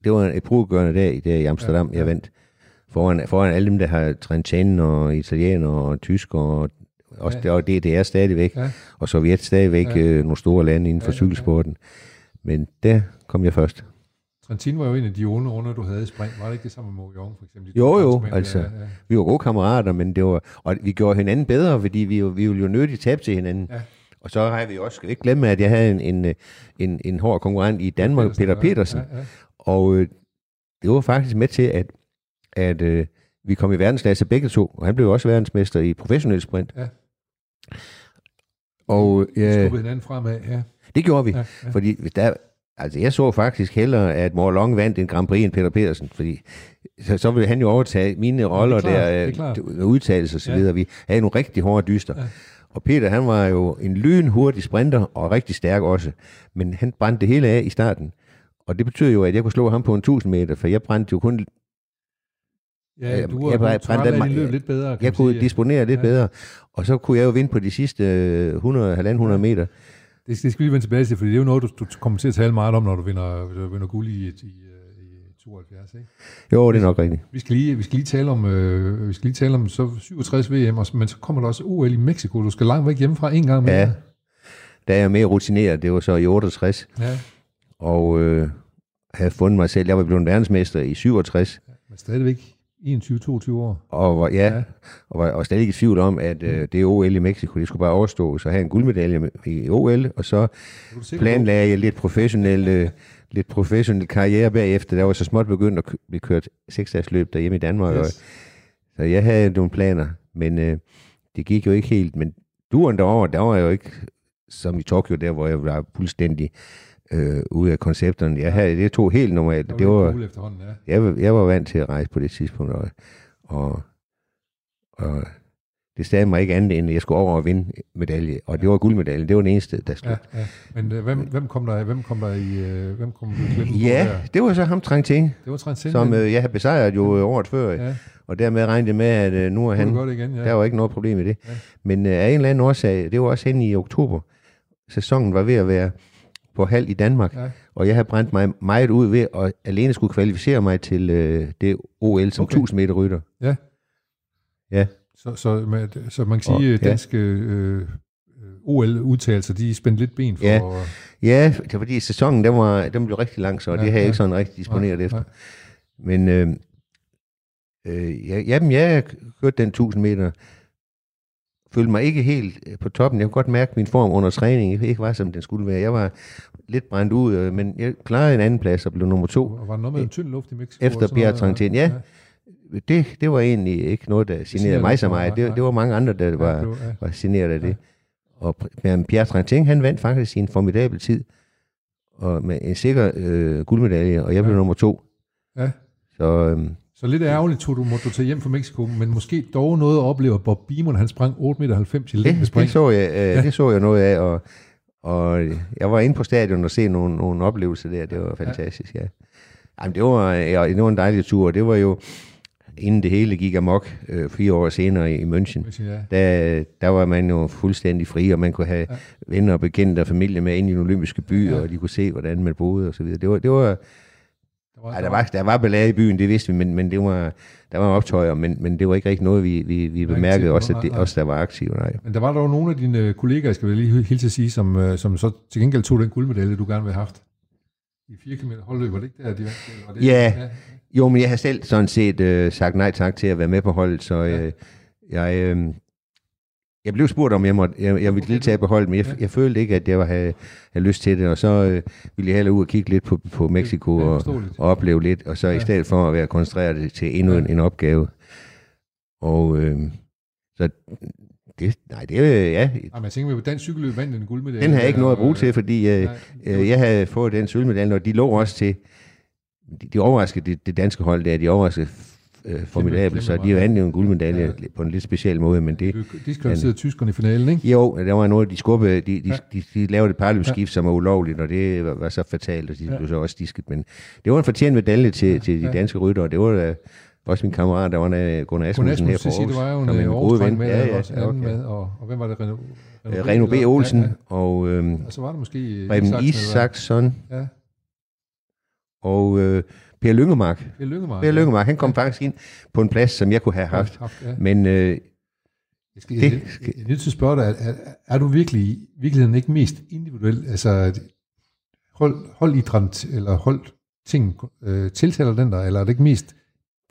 det var et brugørende dag, der i Amsterdam, Ja, ja, jeg vandt. Foran, foran alle dem, der har trænet og italiener og tysker, og også Ja. det er stadigvæk, Ja. og Sovjet stadigvæk Ja. øh, nogle store lande inden for Ja, ja, ja. cykelsporten. Men der kom jeg først. Trentin var jo en af de onde runder, du havde i sprint. Var det ikke det samme med Mo Jong, for eksempel? Jo, jo, altså. Ja, ja. Vi var gode kammerater, men det var, og vi gjorde hinanden bedre, fordi vi, vi ville jo nødigt tabe til hinanden. Ja. Og så har vi også, skal vi ikke glemme, at jeg havde en, en, en, en hård konkurrent i Danmark, Peter Petersen, Ja, ja. og øh, det var faktisk med til, at, at øh, vi kom i verdensklasse begge to, og han blev også verdensmester i professionel sprint. Ja. Og Vi øh, skubbede hinanden fremad, ja. det gjorde vi, ja, ja. fordi der, altså jeg så faktisk hellere, at Mor Long vandt en Grand Prix end Peter Petersen, fordi så, så ville han jo overtage mine roller klart, det er der, klart. øh, udtalelser og så Ja. videre. Vi havde nogle rigtig hårde dyster. Ja. Og Peter, han var jo en lynhurtig sprinter, og rigtig stærk også. Men han brændte det hele af i starten. Og det betyder jo, at jeg kunne slå ham på en 1000 meter, for jeg brændte jo kun, Ja, Øh, du jeg du brændte mig- løb lidt bedre, kan jeg kunne sige. disponere lidt Ja. bedre. Og så kunne jeg jo vinde på de sidste øh, 100, 100 meter. Det, det skal vi lige vende tilbage til, fordi det er jo noget, du, du kommer til at tale meget om, når du vinder, vinder guld i, i, i 72. Ikke? Jo, det er nok rigtigt. Vi skal lige, vi skal lige tale om, øh, vi skal lige tale om så 67 VM, og, men så kommer der også OL i Mexico. Du skal langt væk hjemmefra en gang mere. Ja. Da jeg er mere rutineret, det var så i 68, ja. og øh, havde fundet mig selv. Jeg var blevet verdensmester i 67, Men stadigvæk 21-22 år. og var, ja, Ja. ja. og var, og stadig i tvivl om, at øh, det OL i Mexico. Det skulle bare overstå, så have en guldmedalje med- i OL, og så planlagde jeg lidt professionel, øh, lidt professionel karriere bagefter. Der var så småt begyndt at blive kørt seksdagsløb derhjemme i Danmark, yes. Yes. så jeg havde nogle planer, men øh, det gik jo ikke helt. Men duren derovre, der var jeg jo ikke som i Tokyo, der hvor jeg var fuldstændig øh, ude af koncepterne. Jeg havde, det tog helt normalt. Det var var, cool efterhånden, ja. jeg, var- jeg var vant til at rejse på det tidspunkt, og, og, og det sagde mig ikke andet, end at jeg skulle over og vinde medalje. Og det var guldmedalje. Det var den eneste, der stod. ja, ja. Men øh, hvem, hvem, kom der, hvem kom der i, øh, hvem kom i Ja, der? det var så ham Trangting, Det var Trent som øh, jeg havde besejret jo øh, året før, ja. og dermed regnede med, at øh, nu er han, godt igen, ja. der var ikke noget problem i det. Ja. Men øh, af en eller anden årsag, det var også hen i oktober, sæsonen var ved at være på halv i Danmark, Ja. og jeg havde brændt mig meget ud ved at alene skulle kvalificere mig til øh, det OL som okay. 1000 meter rytter. Ja. Ja. Så, så, med, så man kan sige, at ja. danske øh, øh, OL-udtalelser, de spændte lidt ben for... Ja. Ja, det var fordi sæsonen, den, var, den blev rigtig lang, så Ja, ja, det havde jeg ja. ikke sådan rigtig disponeret Nej, efter. nej. Men øh, øh, ja, jamen, jeg kørte den 1000 meter følte mig ikke helt øh, på toppen. Jeg kunne godt mærke, min form under træning ikke ikke var, som den skulle være. Jeg var lidt brændt ud, øh, men jeg klarede en anden plads og blev nummer to. Og var der noget med en tynd luft i Mexico? Efter? Pierre Trantin, ja. Det, det var egentlig ikke noget, der generede mig så meget. Det, det var mange andre, der var, var- ja. var generet af det. Og men Pierre Trantin, han vandt faktisk sin formidabel tid, og med en sikker øh, guldmedalje, og jeg blev Ja. nummer to. Ja. Så øhm, Så lidt ærgerligt tog du, måtte du tage hjem fra Mexico, men måske dog noget at opleve, at Bob Beamon, han sprang 8,90 meter i længdespring. det, så jeg, øh, det så jeg noget af, og, og jeg var inde på stadion og se nogle, nogle oplevelser der. Det var fantastisk, ja. Jamen, det, var, ja, det var en dejlig tur, det var jo, inden det hele gik amok, øh, fire år senere i München, Ja. der, der var man jo fuldstændig fri, og man kunne have ja. venner og bekendte og familie med ind i den olympiske by, Ja. ja. og de kunne se, hvordan man boede og så videre. Det var, det var, Der var, ej, der, var, der var ballade i byen, det vidste vi, men, men det var, der var optøjer, men, men det var ikke rigtig noget, vi, vi, vi bemærkede, også, at det, nej. os der var aktive. Nej. Men der var dog nogle af dine øh, kollegaer, skal jeg lige hilse at sige, som, øh, som så til gengæld tog den guldmedalje, du gerne ville have haft. I 4 km holdløb, var det ikke der, de vandt? Var det, Ja. Jo, men jeg har selv sådan set øh, sagt nej tak til at være med på holdet, så øh, jeg, øh, jeg blev spurgt om, jeg, måtte, jeg, jeg ville deltage på holdet, men jeg, Ja. jeg følte ikke, at jeg var, havde, havde lyst til det, og så øh, ville jeg hellere ud og kigge lidt på, på Mexico Ja, og, og opleve lidt, og så Ja. i stedet for at være koncentreret til endnu Ja. en, en opgave. Og øh, så det, nej, det er, ja, Ej, men jeg tænker, at dansk cykelløb vandt en guldmedalje. den har jeg ikke noget at bruge til, Øh, fordi øh, Øh, jeg havde fået den sølvmedalje, og de lå også til, de, de overraskede det, det danske hold der, de overraskede øh, formidabelt, så de vandt jo en guldmedalje Ja. ja. på en lidt speciel måde, men det, De diskvalificerede tyskerne i finalen, ikke? jo, der var noget, de skubbede, de, de, Ja. de, de lavede et parløbsskift, som var ulovligt, og det var, var så fatalt, og de Ja. ja. blev så også disket, men det var en fortjent medalje til, ja. til de Ja. danske rytter, og det var da også min kammerat, der var der, Gunnar Asmussen her til sige, det var jo en, en gode ven. med, Ja, ja, ja, okay. med, og, og hvem var det? Reno, Øh, Reno B. Olsen Ja, ja. og øh, Og så var det måske øh, eller Isaksson? Ja, og øh, Per Lyngemark. Per Lyngemark. Per Lyngemark, han kom faktisk ind på en plads, som jeg kunne have haft. haft ja. Men øh, Jeg, skal, Det jeg, jeg, jeg er nødt til at spørge dig, er, er, er du virkelig i virkeligheden ikke mest individuel, altså hold, holdidræt eller hold ting, øh, tiltaler den der, eller er det ikke mest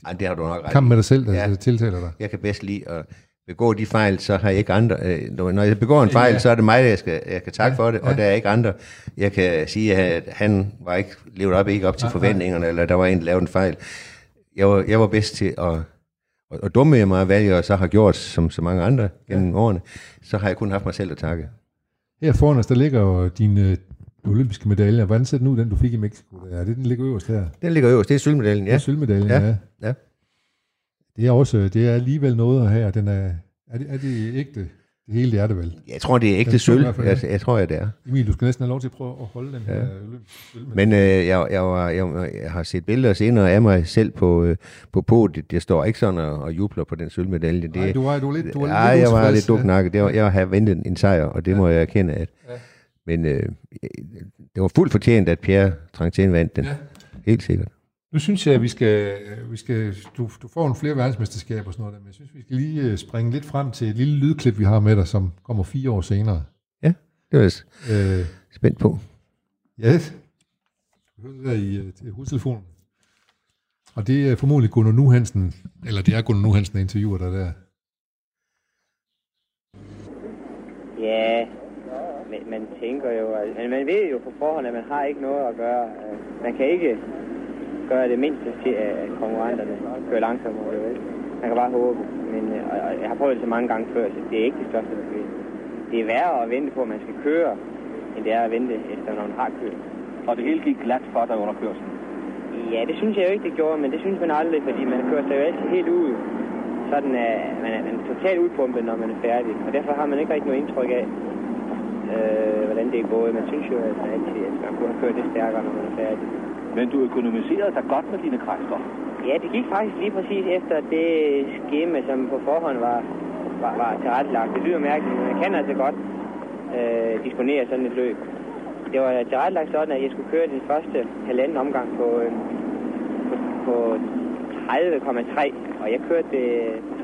ej, det har du nok ret kamp med dig selv, der Ja. ja. tiltaler dig? Jeg kan bedst lide at begå de fejl, så har jeg ikke andre. Øh, når jeg begår en fejl, Ja. så er det mig, jeg skal, jeg kan takke Ja, for det, og ja. der er ikke andre. Jeg kan sige, at han var ikke levet op, ikke op til Nej, forventningerne, eller der var en, der lavede en fejl. Jeg var, jeg var bedst til at, at, at dumme jeg mig, hvad jeg så har gjort, som så mange andre gennem ja. årene. Så har jeg kun haft mig selv at takke. Her foran os, der ligger jo dine øh, olympiske medaljer. Hvordan ser den ud, den du fik i Mexico? Er det den ligger øverst her? Den ligger øverst, det er sølvmedaljen, Ja. ja. Sølvmedaljen, Ja, ja. ja. Det er også, det er alligevel noget her. Den er, er, det, er det ægte? Det hele det er det vel. Jeg tror, det er ægte sølv. Jeg, jeg tror, jeg det er. Emil, du skal næsten have lov til at prøve at holde den her Ja. sølvmedalje. Men øh, jeg, jeg, var, jeg, jeg har set billeder senere af mig selv på, øh, på podiet. Jeg står ikke sådan og, og jubler på den sølvmedalje. Det, Nej, du var, du var lidt, du var lidt jeg var lidt duknakket. Det var, jeg har ventet en sejr, og det Ja. må jeg erkende. At, Ja. Men øh, det var fuldt fortjent, at Pierre Trantin vandt den. Ja. Helt sikkert. Nu synes jeg, at vi skal, øh, vi skal du, du får en flere verdensmesterskaber og sådan noget, der, men jeg synes, vi skal lige øh, springe lidt frem til et lille lydklip, vi har med dig, som kommer fire år senere. Det var jeg Øh, spændt på. ja, du hørte det der i øh, til hovedtelefonen. Og det er formodentlig Gunnar Nu Hansen, eller det er Gunnar Nu Hansen, der interviewer dig der. Ja, men man tænker jo, men man ved jo på forhånd, at man har ikke noget at gøre. Man kan ikke gøre det mindste til, at konkurrenterne kører langsommere. Vel? Man kan bare håbe. Men øh, og, og jeg har prøvet det så mange gange før, så det er ikke det største problem. Det er værre at vente på, at man skal køre, end det er at vente efter, når man har kørt. Og det hele gik glat for dig under kørslen. Ja, det synes jeg jo ikke, det gjorde, men det synes man aldrig, fordi man kører sig jo altid helt ud. Sådan er man er, man er totalt udpumpet, når man er færdig. Og derfor har man ikke rigtig noget indtryk af, øh, hvordan det er gået. Man synes jo, at man altid at man kunne have kørt det stærkere, når man er færdig. Men du økonomiserede dig godt med dine kræfter. Ja, det gik faktisk lige præcis efter det skema, som på forhånd var, var, var tilrettelagt. Det lyder mærkeligt, men man kan altså godt øh, disponere sådan et løb. Det var tilrettelagt sådan, at jeg skulle køre den første halvanden omgang på, øh, på, på 30,3, og jeg kørte det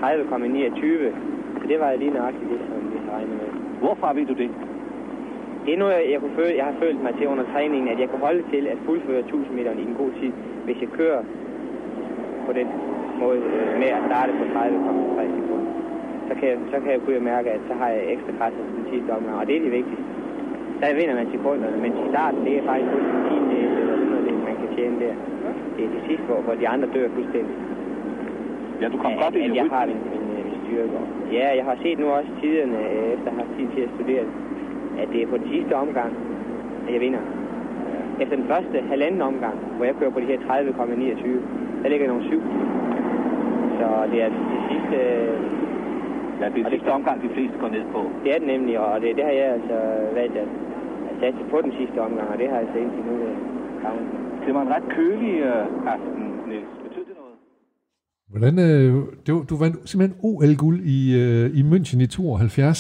30,29. Så det var lige nøjagtigt det, som vi regnet med. Hvorfra ved du det? Er noget, jeg, kunne føle, jeg har følt mig til under træningen, at jeg kunne holde til at fuldføre 1000 meter i en god tid, hvis jeg kører på den måde øh, med at starte på 30,3 sekunder. så, kan jeg, så kan jeg kunne jeg mærke, at så har jeg ekstra kræfter til den sidste omgang, og det er det vigtigste. Der vinder man sekunderne, men i starten, det er faktisk kun en tiendel eller sådan noget, man kan tjene der. Det er det sidste, hvor, hvor de andre dør fuldstændig. Ja, du kom godt ind i jeg har rytmen. min, min, min styrke. Ja, jeg har set nu også tiderne, øh, efter at have tid til at studere det, at det er på den sidste omgang, at jeg vinder. Efter den første halvanden omgang, hvor jeg kører på de her 30,29, der ligger jeg nummer 7. Så det er det sidste, Ja, det er det- sidste omgang, de fleste går ned på. det er det nemlig, og det, det har jeg altså valgt at, at satse på den sidste omgang, og det har jeg så indtil nu øh, gavnet. Det var en ret kølig øh, aften, Niels. Betød det noget? Hvordan, øh, det var, du vandt simpelthen OL-guld i, øh, i München i 72.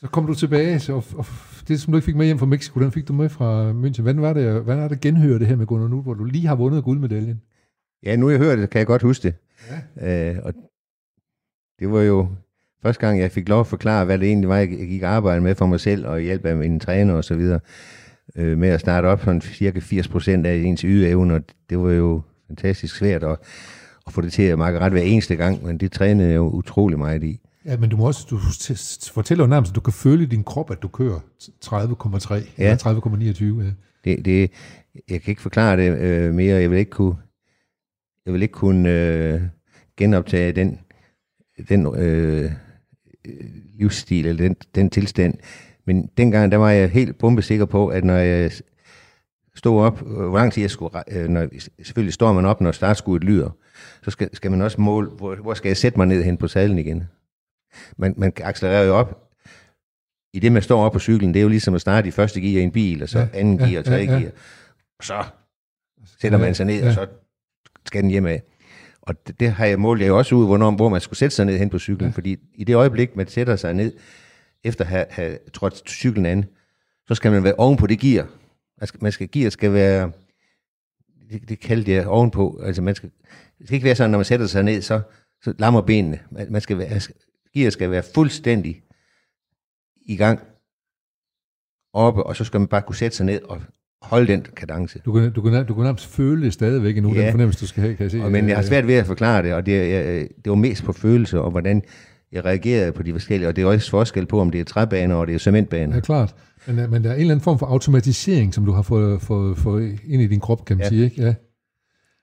Så kom du tilbage, så, og, og det som du ikke fik med hjem fra Mexico, den fik du med fra München. Hvordan var det, hvordan var det at genhøre det her med Gunnar nu, hvor du lige har vundet guldmedaljen? Ja, nu jeg hører det, kan jeg godt huske det. Ja. Øh, og det var jo første gang, jeg fik lov at forklare, hvad det egentlig var, jeg gik arbejde med for mig selv, og hjælp af mine træner og så videre, øh, med at starte op sådan cirka 80 procent af ens ydeevne, og det var jo fantastisk svært at, at få det til at makke ret hver eneste gang, men det trænede jeg jo utrolig meget i. Ja, men du må også, du fortæller jo nærmest, at du kan føle i din krop, at du kører 30,3 Ja. eller 30,29. Ja. Det, det, jeg kan ikke forklare det øh, mere. Jeg vil ikke kunne, jeg vil ikke kunne øh, genoptage den, den øh, øh, livsstil eller den, den tilstand. Men dengang, der var jeg helt bombesikker på, at når jeg stod op, øh, hvor lang tid jeg skulle, øh, når, selvfølgelig står man op, når startskuddet lyder, så skal, skal man også måle, hvor, hvor skal jeg sætte mig ned hen på sadlen igen. Man, man accelererer jo op. I det, man står op på cyklen, det er jo ligesom at starte i første gear i en bil, og så Ja, anden ja, gear og tredje ja, ja. gear. Og så sætter man sig ned, Ja. og så skal den hjem af. Og det, det har jeg målt jeg jo også ud, hvornår, hvor man skulle sætte sig ned hen på cyklen, ja. fordi i det øjeblik, man sætter sig ned, efter at have, have trådt cyklen an, så skal man være oven på det gear. Man skal, man skal gear skal være, det, det kaldte jeg ovenpå, altså man skal, det skal ikke være sådan, når man sætter sig ned, så, så lammer benene. Man, man skal være, gear skal være fuldstændig i gang oppe, og så skal man bare kunne sætte sig ned og holde den kadence. Du kan, du, kan, du kan nærmest føle det stadigvæk endnu, Ja. den fornemmelse, du skal have, kan jeg se. Og, men jeg har Øh, svært ved at forklare det, og det, jeg, det var mest på følelser, og hvordan jeg reagerede på de forskellige, og det er også forskel på, om det er træbaner, og det er cementbaner. Ja, klart. Men, øh, men der er en eller anden form for automatisering, som du har fået, fået, fået ind i din krop, kan man Ja. sige, ikke? Ja.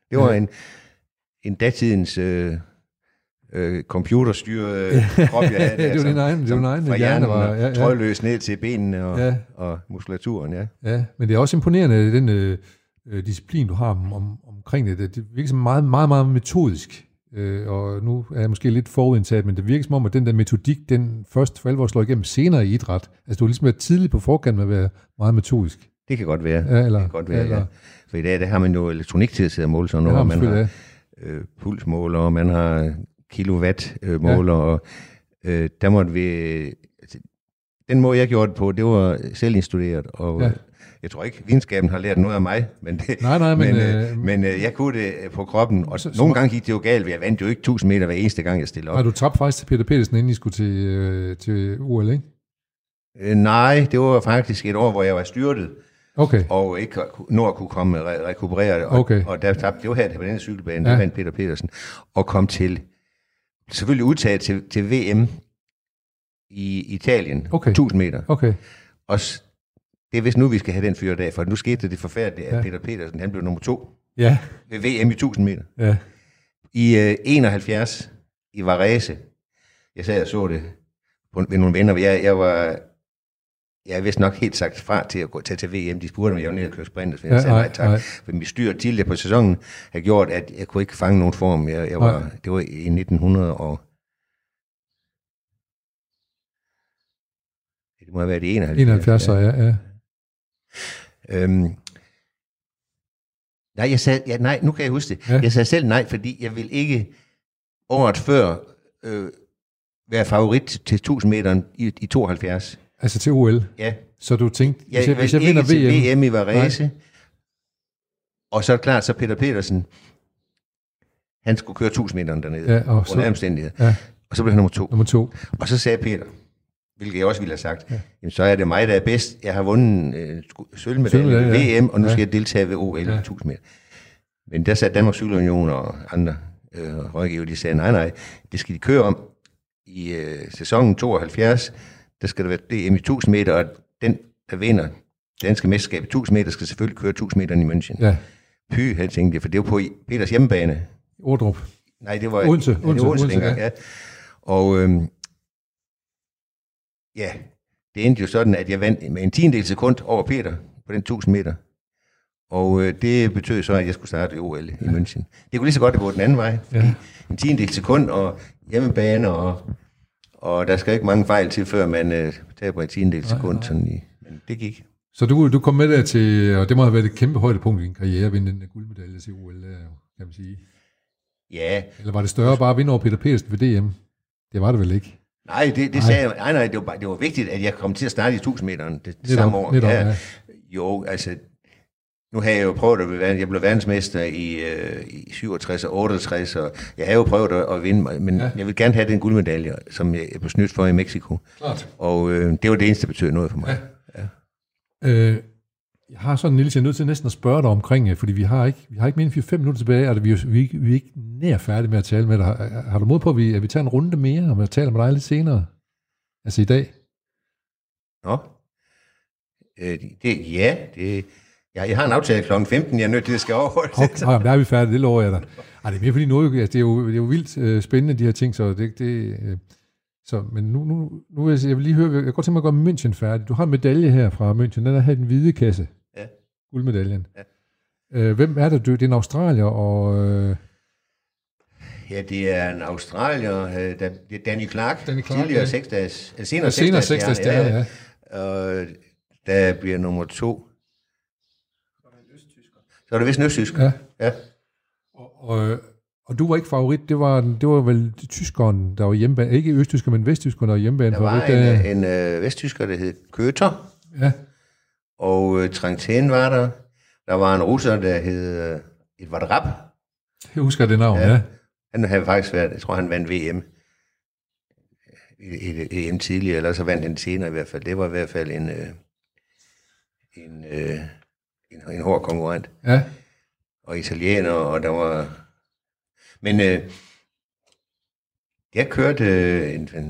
Det var Ja. en, en datidens øh, øh, computerstyret øh, krop, jeg havde. Det var din egen- det var din egen Fra hjerne, var- og ja, ja. ned til benene og, Ja. og muskulaturen, ja. Ja, men det er også imponerende, den øh, øh, disciplin, du har om, om, omkring det. Det, virker som meget, meget, meget metodisk. Øh, og nu er jeg måske lidt forudindtaget, men det virker som om, at den der metodik, den først for alvor slår igennem senere i idræt. Altså, du har ligesom været tidligt på forkant med at være meget metodisk. Det kan godt være. Ja, eller, det kan godt være, eller, ja. For i dag der har man jo elektronik til at sidde og måle sådan noget. man har øh, pulsmåler, og man har kilowatt-måler, ja. og øh, der måtte vi... Den måde, jeg gjorde det på, det var selvinstuderet, og Ja. ja. jeg tror ikke, videnskaben har lært noget af mig, men, det, Nej, nej, men, men, øh, øh, men øh, jeg kunne det øh, på kroppen, og Så- nogle gange gik det jo galt, jeg vandt jo ikke 1000 meter hver eneste gang, jeg stillede op. har du tabt faktisk til Peter Petersen, inden I skulle til, øh, til OL, ikke? Øh, nej, det var faktisk et år, hvor jeg var styrtet, Okay, og ikke nå at kunne komme re- rekuperere. Og, Okay. og der tabte, det var her på den cykelbane, ja. der vandt Peter Petersen, og kom til, selvfølgelig udtaget til, til VM i Italien, Okay. 1000 meter. okay. Og det er vist nu, vi skal have den fyr dag, for nu skete det forfærdelige, at ja. Peter Petersen, han blev nummer to Ja, ved VM i 1000 meter. ja. I øh, 71 i Varese, jeg sad og så det på, ved nogle venner, jeg, jeg var, jeg er vist nok helt sagt fra til at gå tage til VM. De spurgte, om jeg var nede og køre sprint, så jeg Ja, sagde nej, tak. nej. For mit styr tidligere på sæsonen har gjort, at jeg kunne ikke fange nogen form. Jeg, jeg var, Nej. det var i 1900 og... Det må have været i 71. 71, så ja, ja. Øhm, nej, jeg sagde, ja, nej, nu kan jeg huske det. Ja. Ja. Jeg sagde selv nej, fordi jeg vil ikke året før øh, være favorit til 1000 meter i, i 72. Altså til OL. Ja, Så du tænkte, jeg, hvis jeg, hvis jeg vinder VM, VM i Varese. Og så er det klart, så Peter Petersen, han skulle køre 1000 meter dernede, Ja, og under så- omstændigheder. Ja. Og så blev han nummer to. nummer to. Og så sagde Peter, hvilket jeg også ville have sagt, ja. jamen, så er det mig, der er bedst. Jeg har vundet øh, sølvmedalje ja. VM, og nu Ja. skal jeg deltage ved OL Ja. ja. 1000 meter. Men der sagde Danmarks Cykelunion og andre øh, rådgiver, de sagde, nej, nej, det skal de køre om. i øh, sæsonen 72, der skal der være DM i 1000 meter, og den, der vinder danske mesterskab i 1000 meter, skal selvfølgelig køre 1000 meter i München. Ja, Py, jeg tænkte, for det var på Peters hjemmebane. Ordrup. Nej, det var Odense, ja, det var Odense, Odense, Odense, ja. ja. Og øhm, ja, det endte jo sådan, at jeg vandt med en tiendel sekund over Peter på den 1000 meter. Og øh, det betød så, at jeg skulle starte i OL i München. Det kunne lige så godt have gået den anden vej. Ja. En tiendel sekund og hjemmebane, og, og der skal ikke mange fejl til, før man øh, taber en tiendel sekund. Sådan i, men det gik. Så du, du kom med der til, og det må have været et kæmpe højdepunkt i din karriere, at vinde den guldmedalje til OL, jo, kan man sige. Ja, Eller var det større bare at vinde over Peter Pedersen ved DM? Det var det vel ikke? nej, det, det Nej. sagde jeg. Nej, nej, det var, bare, det var vigtigt, at jeg kom til at starte i 1000 meteren det, det Netop, samme år. netop, ja. Jo, altså, nu har jeg jo prøvet at blive, jeg blev verdensmester i, øh, i 67 og 68, og jeg har jo prøvet at, at vinde, mig, men Ja. ja. jeg vil gerne have den guldmedalje, som jeg blev snydt for i Mexico. Klart. Og øh, det var det eneste, der betød noget for mig. Ja. Øh, jeg har sådan lille, jeg er nødt til næsten at spørge dig omkring, øh, fordi vi har ikke, vi har ikke mere end 4-5 minutter tilbage, og vi, er vi, er ikke- vi er ikke nær færdige med at tale med dig. Har, har du mod på, at vi, at vi tager en runde mere, og jeg taler med dig lidt senere? Altså i dag? Nå. Øh, det, ja, det, ja, jeg har en aftale kl. 15, jeg er nødt til at skal overholde. Okay, okay, der er vi færdige, det lover jeg dig. Ej, det er mere fordi nu, altså, det er jo, det er jo vildt øh, spændende, de her ting, så det, det øh, så, men nu, nu, nu vil jeg, jeg vil lige høre, jeg kan godt tænke mig at gøre München færdig. Du har en medalje her fra München, den er her i den hvide kasse. Ja. Guldmedaljen. Ja. Øh, hvem er det? Det er en australier, og øh, Ja, det er en australier, øh, da- det er Danny Clark, Danny Clark, tidligere ja. seksdags, eller senere, og senere seksdags stjerne, ja. ja. Og der bliver nummer to. Så er det vist en østtysker. ja. ja. Og, og, og du var ikke favorit, det var, det var vel tyskeren, der var hjemmebane, ikke østtysker, men vesttyskeren, der var hjemmebane. Der var favorit, en, en øh, vesttysker, der hed Køter, Ja, og øh, Trangten var der. Der var en russer, der hed øh, Edvard Rapp. jeg husker det navn, ja. Ja. ja. Han havde faktisk været, jeg tror, han vandt VM i, i, EM tidligere, eller så vandt han senere i hvert fald. Det var i hvert fald en, øh, en, øh, en, en hård konkurrent. ja. Og italiener, og der var... Men øh, jeg kørte øh, en, en,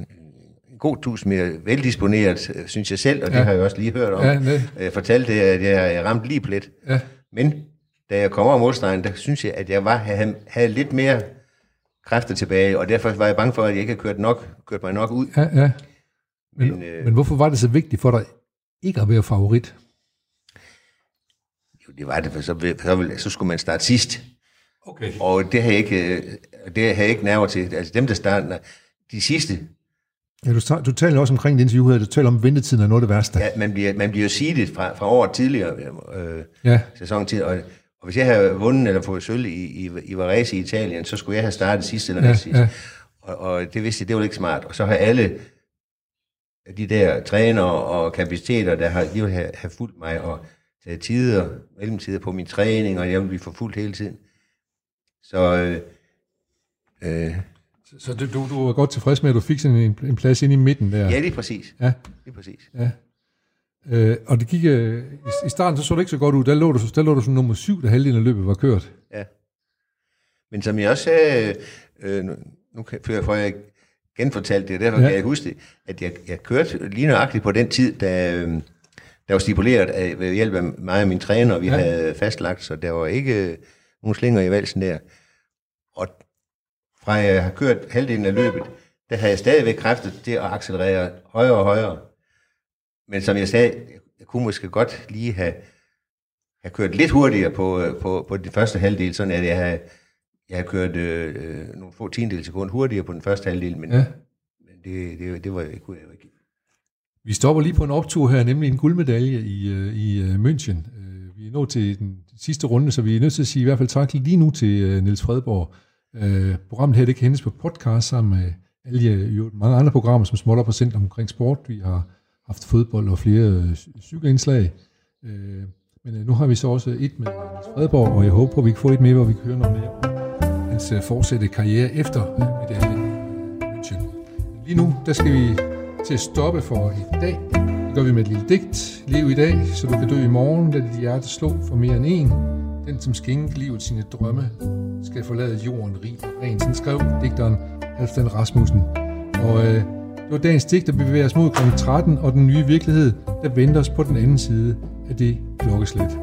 en god tusind meter, veldisponeret, øh, synes jeg selv, og det Ja. har jeg også lige hørt om. Ja, ne, Jeg fortalte det, at jeg, jeg ramte lige plet. ja. Men da jeg kom over målstregen, der synes jeg, at jeg var, havde, havde lidt mere kræfter tilbage, og derfor var jeg bange for, at jeg ikke havde kørt, nok, kørt mig nok ud. Ja, ja. Men, Men, men, øh, men hvorfor var det så vigtigt for dig ikke at være favorit? Det var det, for så, så, ville- så skulle man starte sidst. Okay. Og det har jeg ikke, det har jeg ikke nerver til. Altså dem, der starter, de sidste, Ja, du, du taler også omkring det interview her, du taler om, at ventetiden er noget af det værste. ja, man, bliver, man bliver jo seedet fra, fra året tidligere, øh, Ja, sæson til, og, og hvis jeg havde vundet eller fået sølv i, i, i Varese i Italien, så skulle jeg have startet sidst eller ja, næst sidst. ja. Og, og det vidste jeg, det var ikke smart. Og så har alle de der trænere og kapaciteter, der har, de vil have, have fulgt mig og tider, mellemtider på min træning, og jeg vil blive forfulgt hele tiden. Så øh, øh, Så du, du, du var godt tilfreds med, at du fik sådan en, en plads inde i midten der. ja, lige præcis. Ja. Lige præcis. ja. Øh, og det gik, øh, i, i starten så så det ikke så godt ud. Der lå du, der lå du som nummer syv, da halvdelen af løbet var kørt. Ja. Men som jeg også sagde, øh, nu, nu kan, før, før jeg genfortalte det, derfor ja. kan jeg huske det, at jeg, jeg kørte lige nøjagtigt på den tid, da, øh, der var stipuleret af, ved hjælp af mig og min træner, vi Ja. havde fastlagt, så der var ikke nogen slinger i valsen der. Og fra jeg har kørt halvdelen af løbet, der havde jeg stadigvæk kræfter til at accelerere højere og højere. Men som jeg sagde, jeg kunne måske godt lige have, have kørt lidt hurtigere på, øh, på, på den første halvdel, sådan at jeg havde, jeg havde kørt øh, øh, nogle få tiendel sekund hurtigere på den første halvdel, men, ja. men det, det, det var, det kunne jeg jo ikke. Vi stopper lige på en optur her, nemlig en guldmedalje i, øh, i øh, München. Øh, vi er nået til den sidste runde, så vi er nødt til at sige i hvert fald tak lige nu til Niels Fredborg. Programmet her, det kan hentes på podcast sammen med alle de, jo mange andre programmer, som småtter på center omkring sport. Vi har haft fodbold og flere cykelindslag. Men nu har vi så også et med Niels Fredborg, og jeg håber på, at vi kan få et mere, hvor vi kan høre noget mere om hans fortsatte karriere efter medaljen i München. Lige nu, der skal vi til at stoppe for i dag. Det gør vi med et lille digt. Lev i dag, så du kan dø i morgen, da dit hjerte slog for mere end en. Den, som skænker livet sine drømme, skal forlade jorden rig og ren. Sådan skrev digteren Halfdan Rasmussen. Og øh, det var dagens digt, der bevæger os mod kl. 13 og den nye virkelighed, der venter os på den anden side af det klokkeslæt.